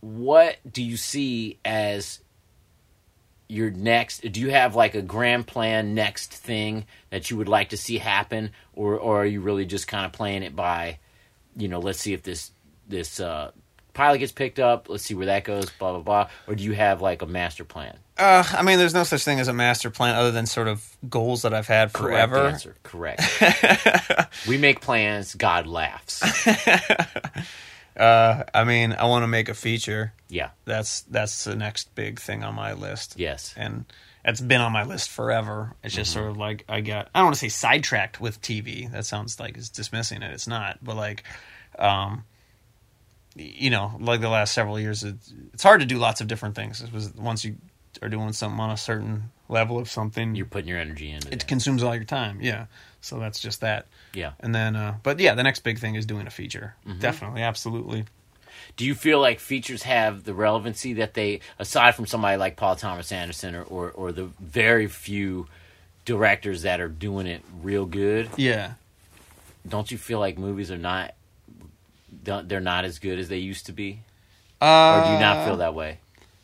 What do you see as your next? Do you have like a grand plan next thing that you would like to see happen, or or are you really just kind of playing it by, you know, let's see if this this uh, pilot gets picked up. Let's see where that goes. Blah blah blah. Or do you have like a master plan? Uh, I mean, there's no such thing as a master plan other than sort of goals that I've had Correct forever. answer. Correct. we make plans. God laughs. Uh, I mean, I want to make a feature. Yeah. That's that's the next big thing on my list. Yes. and it's been on my list forever. It's just sort of like I got I don't want to say sidetracked with TV. That sounds like it's dismissing it. It's not, but like, um, you know, like the last several years, it's, it's hard to do lots of different things. It was once you are doing something on a certain level of something, You're putting your energy into it it. consumes all your time. Yeah, so that's just that. Yeah. And then, uh, but yeah, the next big thing is doing a feature. Mm-hmm. Definitely, absolutely. Do you feel like features have the relevancy that they, aside from somebody like Paul Thomas Anderson or, or, or the very few directors that are doing it real good, Yeah. don't you feel like movies are not, they're not as good as they used to be? Uh, Or do you not feel that way?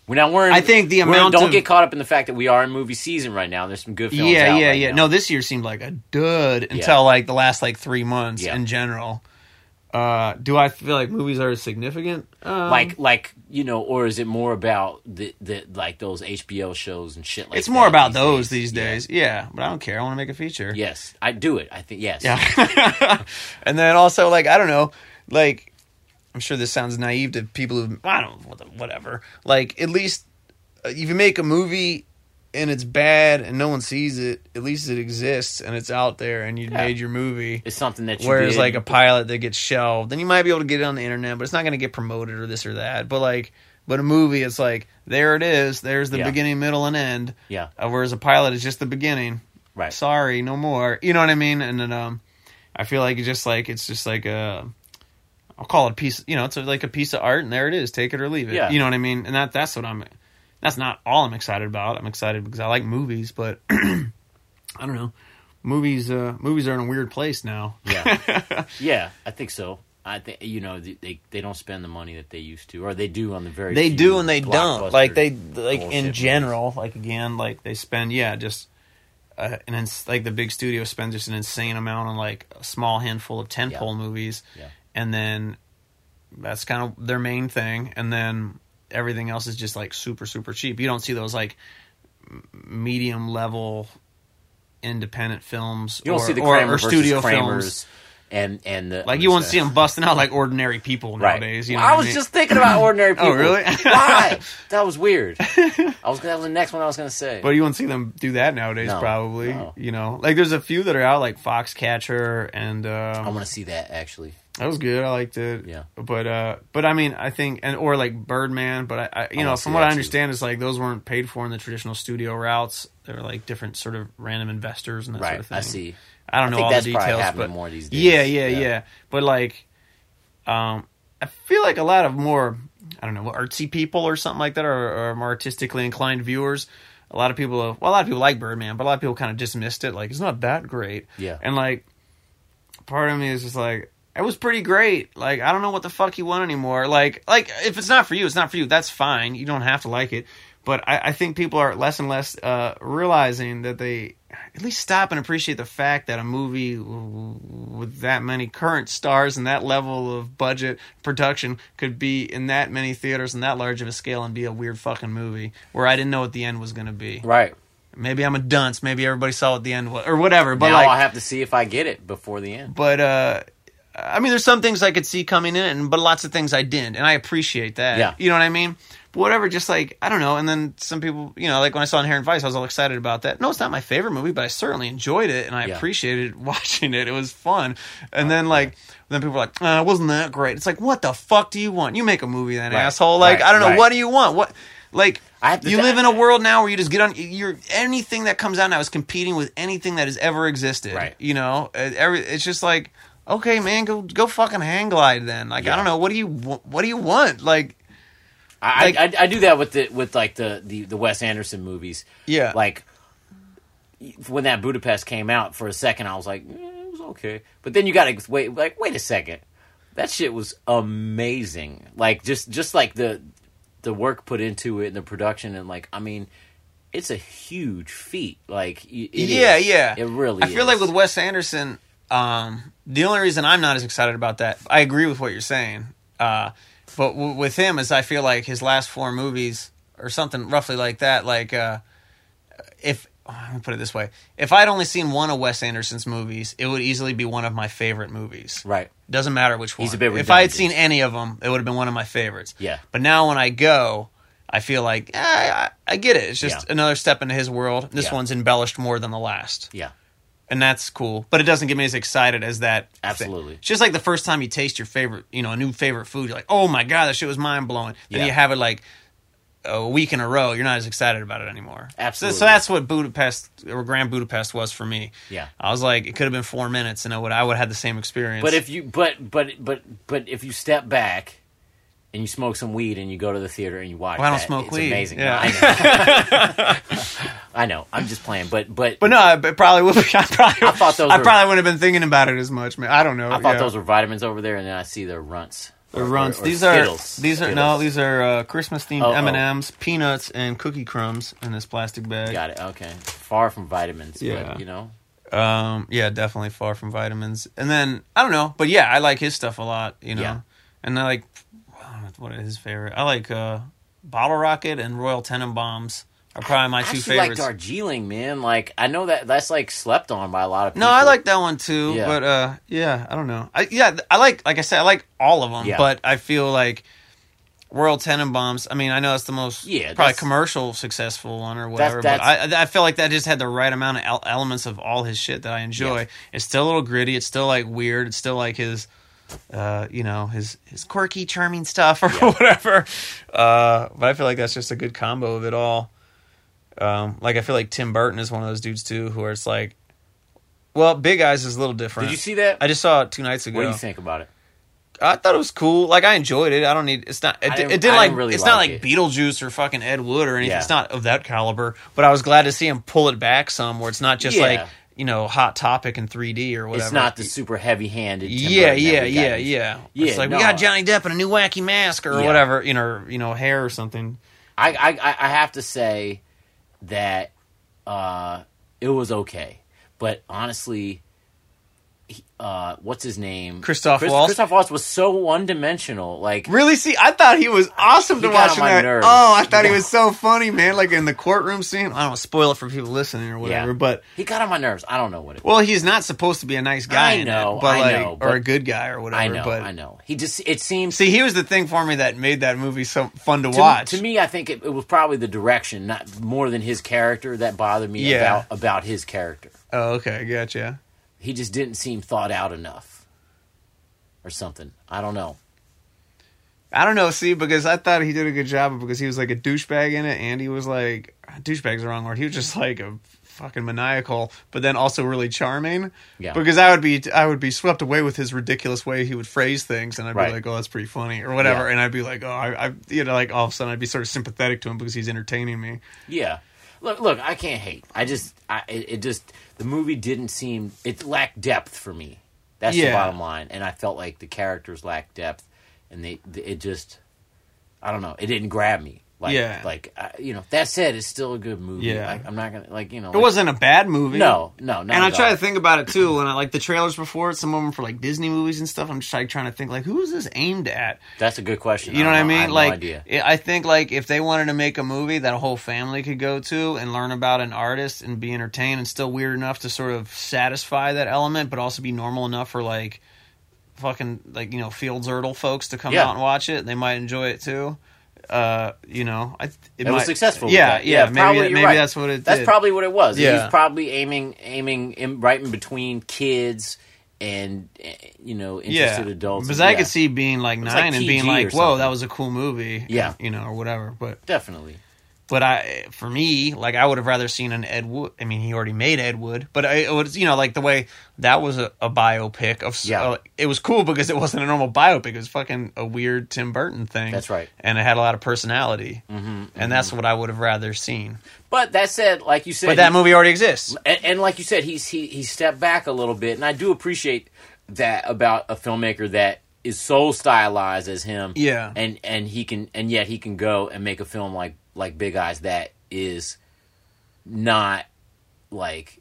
We're not. We're I think the amount Don't of- get caught up in the fact that we are in movie season right now. There's some good films. Yeah, out yeah, right yeah. now. No, this year seemed like a dud until like the last like three months Yeah. in general. Uh, do I feel like movies are significant? Um, like like you know or is it more about the, the like those hbo shows and shit like it's more about these those days? these days. Yeah. but I don't care. I want to make a feature. yes i do it i think yes Yeah. and then also like I don't know, like I'm sure this sounds naive to people who I don't know, whatever. Like at least uh, if you make a movie and it's bad and no one sees it, at least it exists and it's out there and you Yeah. made your movie. it's something that you Whereas did. like a pilot that gets shelved, then you might be able to get it on the internet, but it's not going to get promoted or this or that. But like, but a movie, it's like there it is. There's the Yeah. beginning, middle, and end. yeah Uh, whereas a pilot is just the beginning. Right. Sorry, no more. You know what I mean? And then um, I feel like it's just like it's just like a. I'll call it a piece. You know, it's like a piece of art, and there it is. Take it or leave it. Yeah. You know what I mean? And that that's what I'm. That's not all I'm excited about. I'm excited because I like movies, but I don't know. Movies, uh, movies are in a weird place now. Yeah, yeah, I think so. I think you know they, they they don't spend the money that they used to, or they do on the very. they few do and they don't like they like bullshit in movies. general like again like they spend yeah just uh, an ins- like the big studio spends just an insane amount on like a small handful of tentpole movies Yeah. and then that's kind of their main thing and then everything else is just like super super cheap you don't see those like medium level independent films You don't or, see the or, Kramer or versus studio Kramers films and and the like you won't see them busting out like ordinary people right. nowadays you know Well, I was mean? just thinking about ordinary people. Oh, really? Why? That was weird. I was that was the next one I was going to say. But you won't see them do that nowadays, No, probably. no. You know, like there's a few that are out, like Foxcatcher, and I um, want to see that actually. That was good. I liked it. Yeah. But uh, but I mean, I think, and or like Birdman. But I, I you I know, from what I too. understand, is like those weren't paid for in the traditional studio routes. They were like different sort of random investors and that Right, sort of thing. I see. I don't I know think all that's the details, but more these days. yeah, yeah, Yeah. yeah, But like, um, I feel like a lot of more, I don't know, artsy people or something like that, or, or more artistically inclined viewers. A lot of people, well, a lot of people like Birdman, but a lot of people kind of dismissed it. Like, it's not that great. Yeah. And like, part of me is just like, it was pretty great. Like, I don't know what the fuck you want anymore. Like, like if it's not for you, it's not for you. That's fine. You don't have to like it. But I, I think people are less and less uh, realizing that they at least stop and appreciate the fact that a movie with that many current stars and that level of budget production could be in that many theaters and that large of a scale and be a weird fucking movie where I didn't know what the end was going to be. Right. Maybe I'm a dunce. Maybe everybody saw what the end was or whatever. But now like, I'll have to see if I get it before the end. but uh I mean, there's some things I could see coming in, but lots of things I didn't, and I appreciate that. Yeah. you know what I mean. But whatever, just like I don't know. And then some people, you know, like when I saw Inherent Vice, I was all excited about that. No, it's not my favorite movie, but I certainly enjoyed it, and I Yeah. appreciated watching it. It was fun. And then like then people were like, uh, wasn't that great? It's like, what the fuck do you want? You make a movie, then Right. asshole. Like Right. I don't know, Right. what do you want? What like I have to- you live in a world now where you just get on. You're anything that comes out now is competing with anything that has ever existed. Right. You know, Uh, every it's just like, okay, man, go go fucking hang glide then. Like I don't know, what do you what do you want? Like I, Like- I, I do that with the with like the, the the Wes Anderson movies. Yeah. Like when that Budapest came out, for a second I was like, eh, it was okay, but then you got to wait. Like, wait a second, that shit was amazing. Like just just like the the work put into it and the production and like I mean, it's a huge feat. Like yeah, is. yeah. it really. I feel is. like with Wes Anderson, um, the only reason I'm not as excited about that, I agree with what you're saying. Uh, but w- with him, is I feel like his last four movies or something roughly like that. Like, uh, if let me put it this way, if I'd only seen one of Wes Anderson's movies, it would easily be one of my favorite movies. right. Doesn't matter which one. He's a bit if I had seen any of them, it would have been one of my favorites. Yeah. But now when I go, I feel like eh, I, I get it. It's just Yeah. another step into his world. This Yeah. one's embellished more than the last, Yeah. And that's cool. But it doesn't get me as excited as that. thing. Absolutely. It's just like the first time you taste your favorite, you know, a new favorite food. You're like, oh my god, that shit was mind blowing. Then Yeah. you have it like a week in a row. You're not as excited about it anymore. So- Absolutely. So, that's what Budapest or Grand Budapest was for me. Yeah. I was like, it could have been four minutes, and I would I would have had the same experience. But if you but but but but if you step back and you smoke some weed and you go to the theater and you watch, Well, I don't that, smoke it's weed. Amazing. Yeah. I, know. I know. I'm just playing, but but But no, I probably would. I probably, I thought those I were- probably wouldn't have been thinking about it as much, man. I don't know. I thought yeah. those were vitamins over there, and then I see their runts. The Or- runts. or- or these Skittles. are these are no, these are uh, Christmas themed. M and M's, peanuts, and cookie crumbs in this plastic bag. Got it. Okay, far from vitamins. Yeah. but, you know. Um, yeah, definitely far from vitamins. And then I don't know, but yeah, I like his stuff a lot. You know, Yeah. and I like I don't know what is his favorite. I like uh, Bottle Rocket and Royal Tenenbaums are probably my I two actually like favorites. Darjeeling, man. Like I know that that's like slept on by a lot of people. No, I like that one too. Yeah. But uh, yeah, I don't know. I, yeah, I like like I said, I like all of them. Yeah. But I feel like Royal Tenenbaums. I mean, I know it's the most Yeah, probably commercial successful one or whatever. that's- but I I feel like that just had the right amount of elements of all his shit that I enjoy. It's still a little gritty. It's still like weird. It's still like his. Uh, you know his his quirky, charming stuff or whatever. Uh, but I feel like that's just a good combo of it all. Um, like I feel like Tim Burton is one of those dudes too, who are it's like, well, Big Eyes is a little different. Did you see that? I just saw it two nights ago. what do you think about it? I thought it was cool. Like I enjoyed it. I don't need. It's not. It, didn't- didn't, like. really it's not like like it. Beetlejuice or fucking Ed Wood or anything. Yeah. It's not of that caliber. But I was glad to see him pull it back some, where it's not just Yeah. like you know hot topic in 3D or whatever. It's not the super heavy-handed. Yeah, yeah, yeah, yeah. Yeah, It's like no. we got Johnny Depp in a new wacky mask or Yeah. whatever, you know, you know, hair or something. I, I I- I have to say that uh, it was okay, but honestly, uh, what's his name? Christoph Waltz? Christoph Waltz was so one-dimensional. Like Really? See, I thought he was awesome to watch my nerves. Oh, I thought he was so funny, man. Like in the courtroom scene. I don't want spoil it for people listening or whatever, yeah, but he got on my nerves. I don't know what it. well, he's not supposed to be a nice guy I know, it, but I like, know, or but- a good guy or whatever. I know, but I know. He just it seems see, he was the thing for me that made that movie so fun to, to, watch. to me, I think it, it was probably the direction, not more than his character, that bothered me Yeah. about about his character. oh, okay, gotcha. He just didn't seem thought out enough, or something. I don't know. I don't know, see, because I thought he did a good job because he was like a douchebag in it, and he was like douchebag's the wrong word. He was just like a fucking maniacal, but then also really charming. Yeah. Because I would be I would be swept away with his ridiculous way he would phrase things, and I'd Right. be like, oh, that's pretty funny or whatever, Yeah. and I'd be like, oh, I, I, you know, like all of a sudden I'd be sort of sympathetic to him because he's entertaining me. Yeah. Look, look, I can't hate. I just, I, it, it just, the movie didn't seem, it lacked depth for me. That's the bottom line. And I felt like the characters lacked depth, and they, it just, I don't know, it didn't grab me. Like, Yeah. like I, you know. That said, it's still a good movie. Yeah. Like, I'm not gonna like you know. It wasn't a bad movie. No, no, not and I try all. to think about it too. and I like the trailers before, some of them for like Disney movies and stuff. I'm just like trying to think like, who is this aimed at? That's a good question. You know what I mean? have like, no. I I think like if they wanted to make a movie that a whole family could go to and learn about an artist and be entertained and still weird enough to sort of satisfy that element, but also be normal enough for like fucking like you know Fields zertle folks to come Yeah. out and watch it, they might enjoy it too. Uh, you know, I, it, It might, was successful. Yeah, yeah, probably, maybe maybe right. that's what it. That's did. probably what it was. Yeah. He's probably aiming, aiming in, right in between kids and eh, you know interested yeah. adults. Because I Yeah, could see being like was like nine and being like, "Whoa, that was a cool movie," Yeah. you know, or whatever. But definitely. But I, for me, like I would have rather seen an Ed Wood. I mean, he already made Ed Wood, but I, it was you know like the way that was a, a biopic of. Yeah. uh, it was cool because it wasn't a normal biopic. It was fucking a weird Tim Burton thing. That's right. and it had a lot of personality, mm-hmm, and that's what I would have rather seen. But that said, like you said, But that he- movie already exists. and, and like you said, he's he he stepped back a little bit, and I do appreciate that about a filmmaker that is so stylized as him. Yeah. and and he can and yet he can go and make a film like like Big Eyes that is not like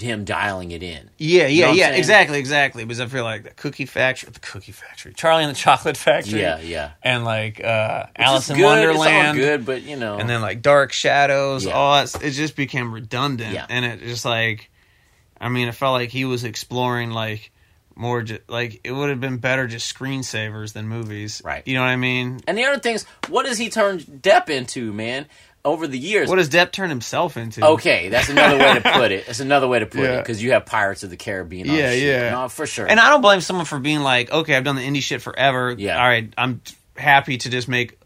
him dialing it in. Yeah, You know yeah, yeah, exactly, exactly. Because I feel like the Cookie Factory, the Cookie Factory, Charlie and the Chocolate Factory, Yeah, yeah. and like uh, Which Alice in good, Wonderland, good, but you know, and then like Dark Shadows, Yeah. all that. It just became redundant, Yeah. and it just like, I mean, it felt like he was exploring like more, like it would have been better just screensavers than movies, Right. You know what I mean? and the other things, what does he turn Depp into, man? Over the years, What does Depp turn himself into? Okay, that's another way to put it. That's another way to put it because you have Pirates of the Caribbean. On Yeah, shit. yeah. no, for sure. And I don't blame someone for being like, okay, I've done the indie shit forever. Yeah. All right, I'm happy to just make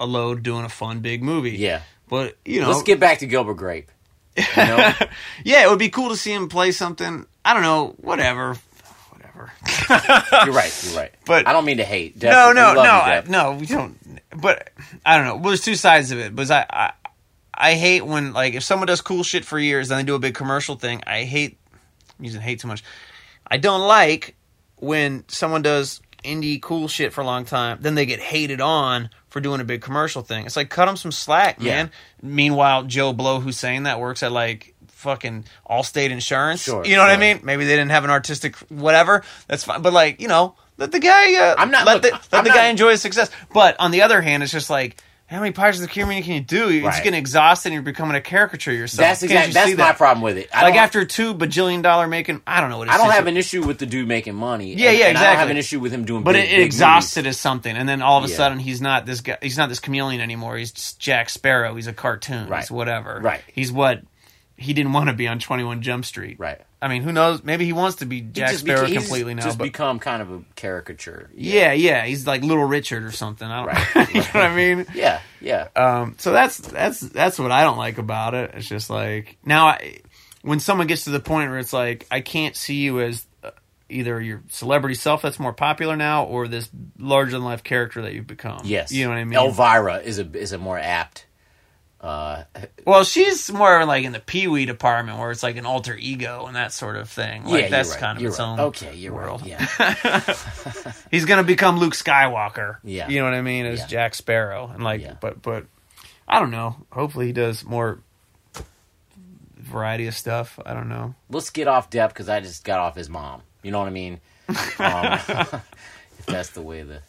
a load doing a fun big movie. yeah, But you know, let's get back to Gilbert Grape. You know? yeah, it would be cool to see him play something. I don't know, whatever, whatever. you're right. You're right. But- I don't mean to hate. no, no, no, I, no. We don't. But I don't know. Well, there's two sides of it. Because I, I, I hate when like if someone does cool shit for years, then they do a big commercial thing. I hate I'm using hate too much. I don't like when someone does indie cool shit for a long time, then they get hated on for doing a big commercial thing. It's like cut them some slack, Yeah. man. Meanwhile, Joe Blow, who's saying that, works at like fucking Allstate Insurance. Sure, you know what I mean? Maybe they didn't have an artistic whatever. That's fine. But like, you know, let the guy. Uh, I'm not- let look, the, let I'm the not- guy enjoy his success. But on the other hand, it's just like. How many Pirates of the Caribbean can you do? You're just Right. getting exhausted and you're becoming a caricature yourself. That's Can't exactly you that's see my that? problem with it. I Like after two bajillion dollar making, I don't know what. His I don't have an issue with the dude making money. Yeah, and- yeah, and I don't have an issue with him doing. but big, it, it big exhausted as something, and then all of a Yeah. sudden he's not this guy. He's not this chameleon anymore. He's just Jack Sparrow. He's a cartoon. Right. He's whatever. Right. He's what he didn't want to be on Twenty One Jump Street. Right. I mean, who knows? Maybe he wants to be Jack Sparrow beca- he's completely now. Just but become kind of a caricature. yeah, yeah, he's like Little Richard or something. I don't. Right. you know what I mean? Yeah. Yeah. Um, so that's that's that's what I don't like about it. It's just like now, I, when someone gets to the point where it's like I can't see you as uh, either your celebrity self that's more popular now, or this larger than life character that you've become. yes. you know what I mean. Elvira is a is a more apt. Uh, well, she's more like in the Pee Wee department where it's like an alter ego and that sort of thing. Like yeah, that's right. kind of you're its right. own. Okay, you're world. right. Yeah. He's gonna become Luke Skywalker. Yeah. you know what I mean as Yeah. Jack Sparrow, and like, Yeah. but but I don't know. Hopefully, he does more variety of stuff. I don't know. Let's get off Depp because I just got off his mom. You know what I mean? Um, if that's the way the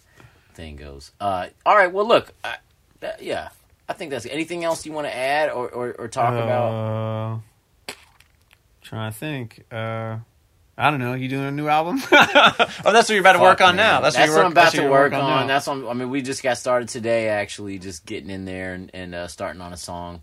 thing goes. Uh, all right. Well, look. I, that, yeah, I think that's anything else you want to add or, or, or talk about. Uh, trying to think. Uh, I don't know. You doing a new album? oh, that's what you're about to work Fuck, on man. now. That's, That's, what, what you're I'm about that's to you're work working on. That's what I'm, I mean, we just got started today. Actually, just getting in there and, and uh, starting on a song.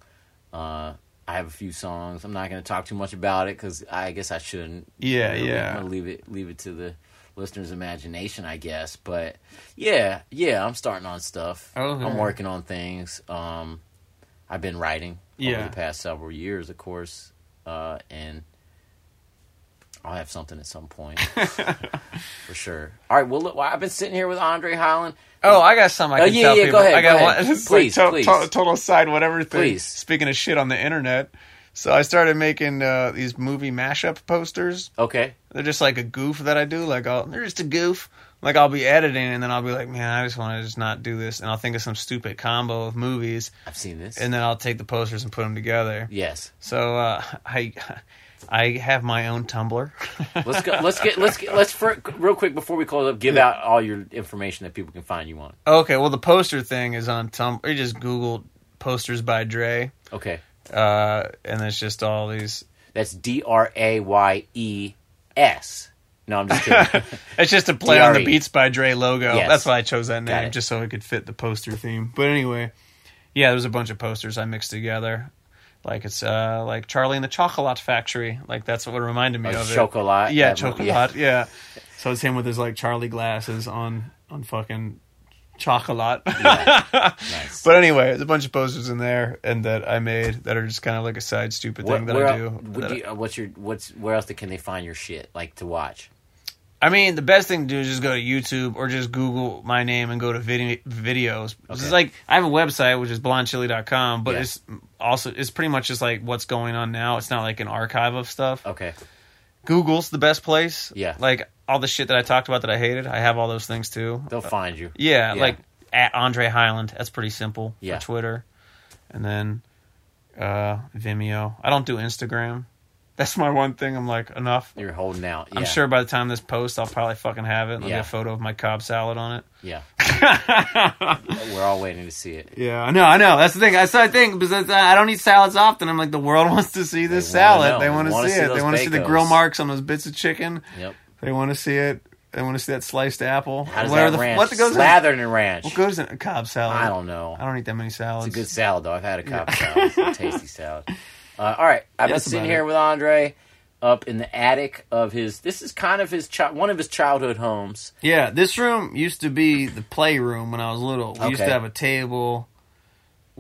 Uh, I have a few songs. I'm not going to talk too much about it because I guess I shouldn't. Yeah, Really, yeah. I'm gonna leave it leave it to the listener's imagination, I guess. But yeah, yeah, I'm starting on stuff. Okay. I'm working on things. Um, I've been writing Yeah. over the past several years, of course, uh, and I'll have something at some point for sure. All right, well, look, well, I've been sitting here with Andre Hyland. Oh, I got some. I Oh, can yeah, tell yeah, people. go ahead, I got go ahead. It's Please, like to- please. to- total side whatever thing. Please. Speaking of shit on the internet, so I started making uh, these movie mashup posters. Okay, They're just like a goof that I do. Like I'll, they're just a goof. Like I'll be editing and then I'll be like, man, I just want to just not do this, and I'll think of some stupid combo of movies, I've seen this. and then I'll take the posters and put them together. yes, So uh, I I have my own Tumblr. let's go. Let's get. Let's get. Let's for, real quick before we close up. Give out all your information that people can find you on. okay, well the poster thing is on Tumblr. You just Google posters by Dre, Okay, uh, and it's just all these. that's D R A Y E S. No, I'm just kidding. It's just a play on the Beats by Dre logo. Yes. That's why I chose that name, just so it could fit the poster theme. But anyway, yeah, there's a bunch of posters I mixed together. Like it's uh like Charlie and the Chocolate Factory. Like that's what it reminded me of. it. Chocolat, Yeah, chocolate. Yeah. So it's him with his like Charlie glasses on on fucking chocolate. nice. but anyway, there's a bunch of posters in there and that I made that are just kind of like a side stupid What- thing that I do. that you- uh, what's your what's where else can they find your shit like to watch? I mean, the best thing to do is just go to YouTube or just Google my name and go to vid- videos. It's like I have a website which is blondchili.com, but Yeah. it's also it's pretty much just like what's going on now. It's not like an archive of stuff. Okay, Google's the best place. Yeah. Like all the shit that I talked about that I hated, I have all those things too. they'll find you. Yeah, Yeah. like at Andre Hyland. That's pretty simple Yeah. for Twitter. And then uh Vimeo. I don't do Instagram. That's my one thing. I'm like enough. You're holding out. Yeah. I'm sure by the time this post, I'll probably fucking have it. and Yeah. be a photo of my Cobb salad on it. Yeah. We're all waiting to see it. Yeah, I know, I know. That's the thing. That's the thing because I don't eat salads often. I'm like, the world wants to see this They salad. know. They want to see, see it. They want to see the grill marks on those bits of chicken. Yep. They want to see it. They want to see that sliced apple. How does that the, ranch? What goes in? Slathered in ranch. What goes in a Cobb salad? I don't know. I don't eat that many salads. It's a good salad, though. I've had a Cobb salad. It's a tasty salad. Uh, all right, I've been sitting here it. with Andre up in the attic of his. This is kind of his chi- one of his childhood homes. Yeah, this room used to be the playroom when I was little. We used to have a table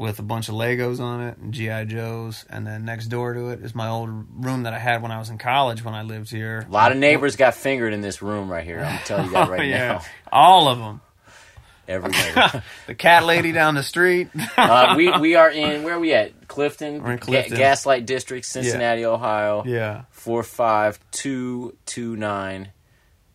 with a bunch of Legos on it and GI Joes, and then next door to it is my old room that I had when I was in college when I lived here. A lot of neighbors got fingered in this room right here. I'm telling you that right yeah, now. all of them. Every neighbor. The cat lady down the street. uh, we we are in where are we at? Clifton, We're in Ga- Clifton. Gaslight District, Cincinnati, Ohio. yeah, Four five two two nine.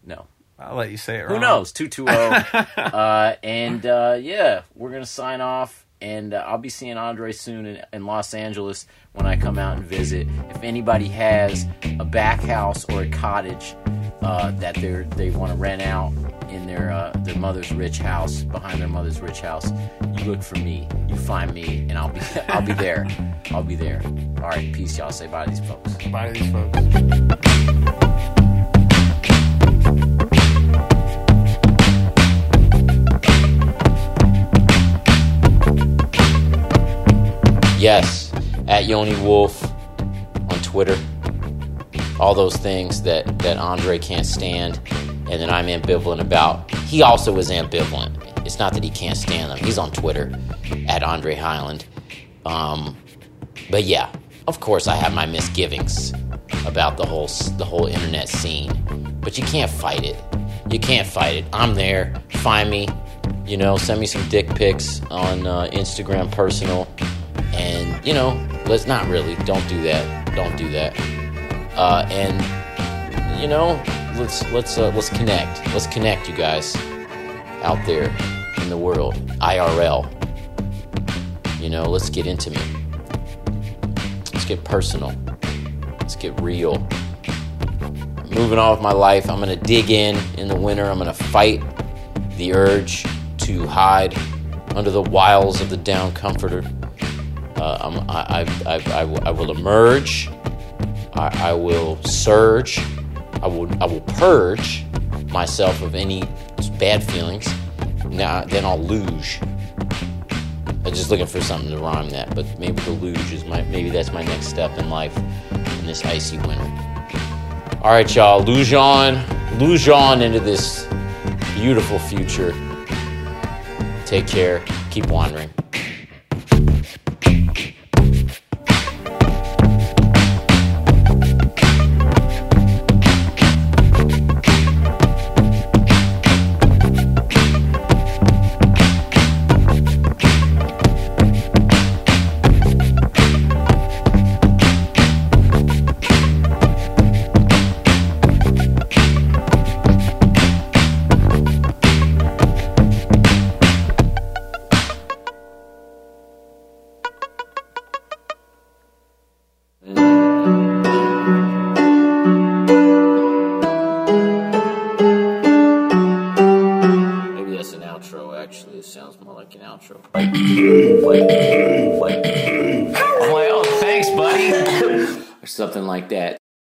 No, I'll let you say it. Who wrong. knows? 220. uh, and uh, yeah, we're going to sign off. And uh, I'll be seeing Andre soon in, in Los Angeles when I come out and visit. If anybody has a back house or a cottage uh, that they they want to rent out in their uh, their mother's rich house, behind their mother's rich house, you look for me. You find me, and I'll be I'll be there. I'll be there. All right, peace, y'all. Say bye to these folks. Bye to these folks. Yes, at Yoni Wolf on Twitter. All those things that, that Andre can't stand and that I'm ambivalent about. He also is ambivalent. It's not that he can't stand them. He's on Twitter at Andre Hyland. Um, but yeah, of course I have my misgivings about the whole the whole internet scene. But you can't fight it. You can't fight it. I'm there. Find me. You know, send me some dick pics on uh, Instagram personal. And, you know, let's not really. Don't do that. Don't do that. Uh, and, you know, let's let's uh, let's connect. Let's connect, you guys, out there in the world. IRL. You know, let's get intimate. Let's get personal. Let's get real. Moving on with my life, I'm gonna dig in in the winter. I'm gonna fight the urge to hide under the wiles of the down comforter. Uh, I, I, I, I, will emerge. I, I will surge. I will, I will purge myself of any bad feelings. Now, then I'll luge. I'm just looking for something to rhyme that, but maybe the luge is my, maybe that's my next step in life in this icy winter. All right, y'all, luge on, luge on into this beautiful future. Take care. Keep wandering.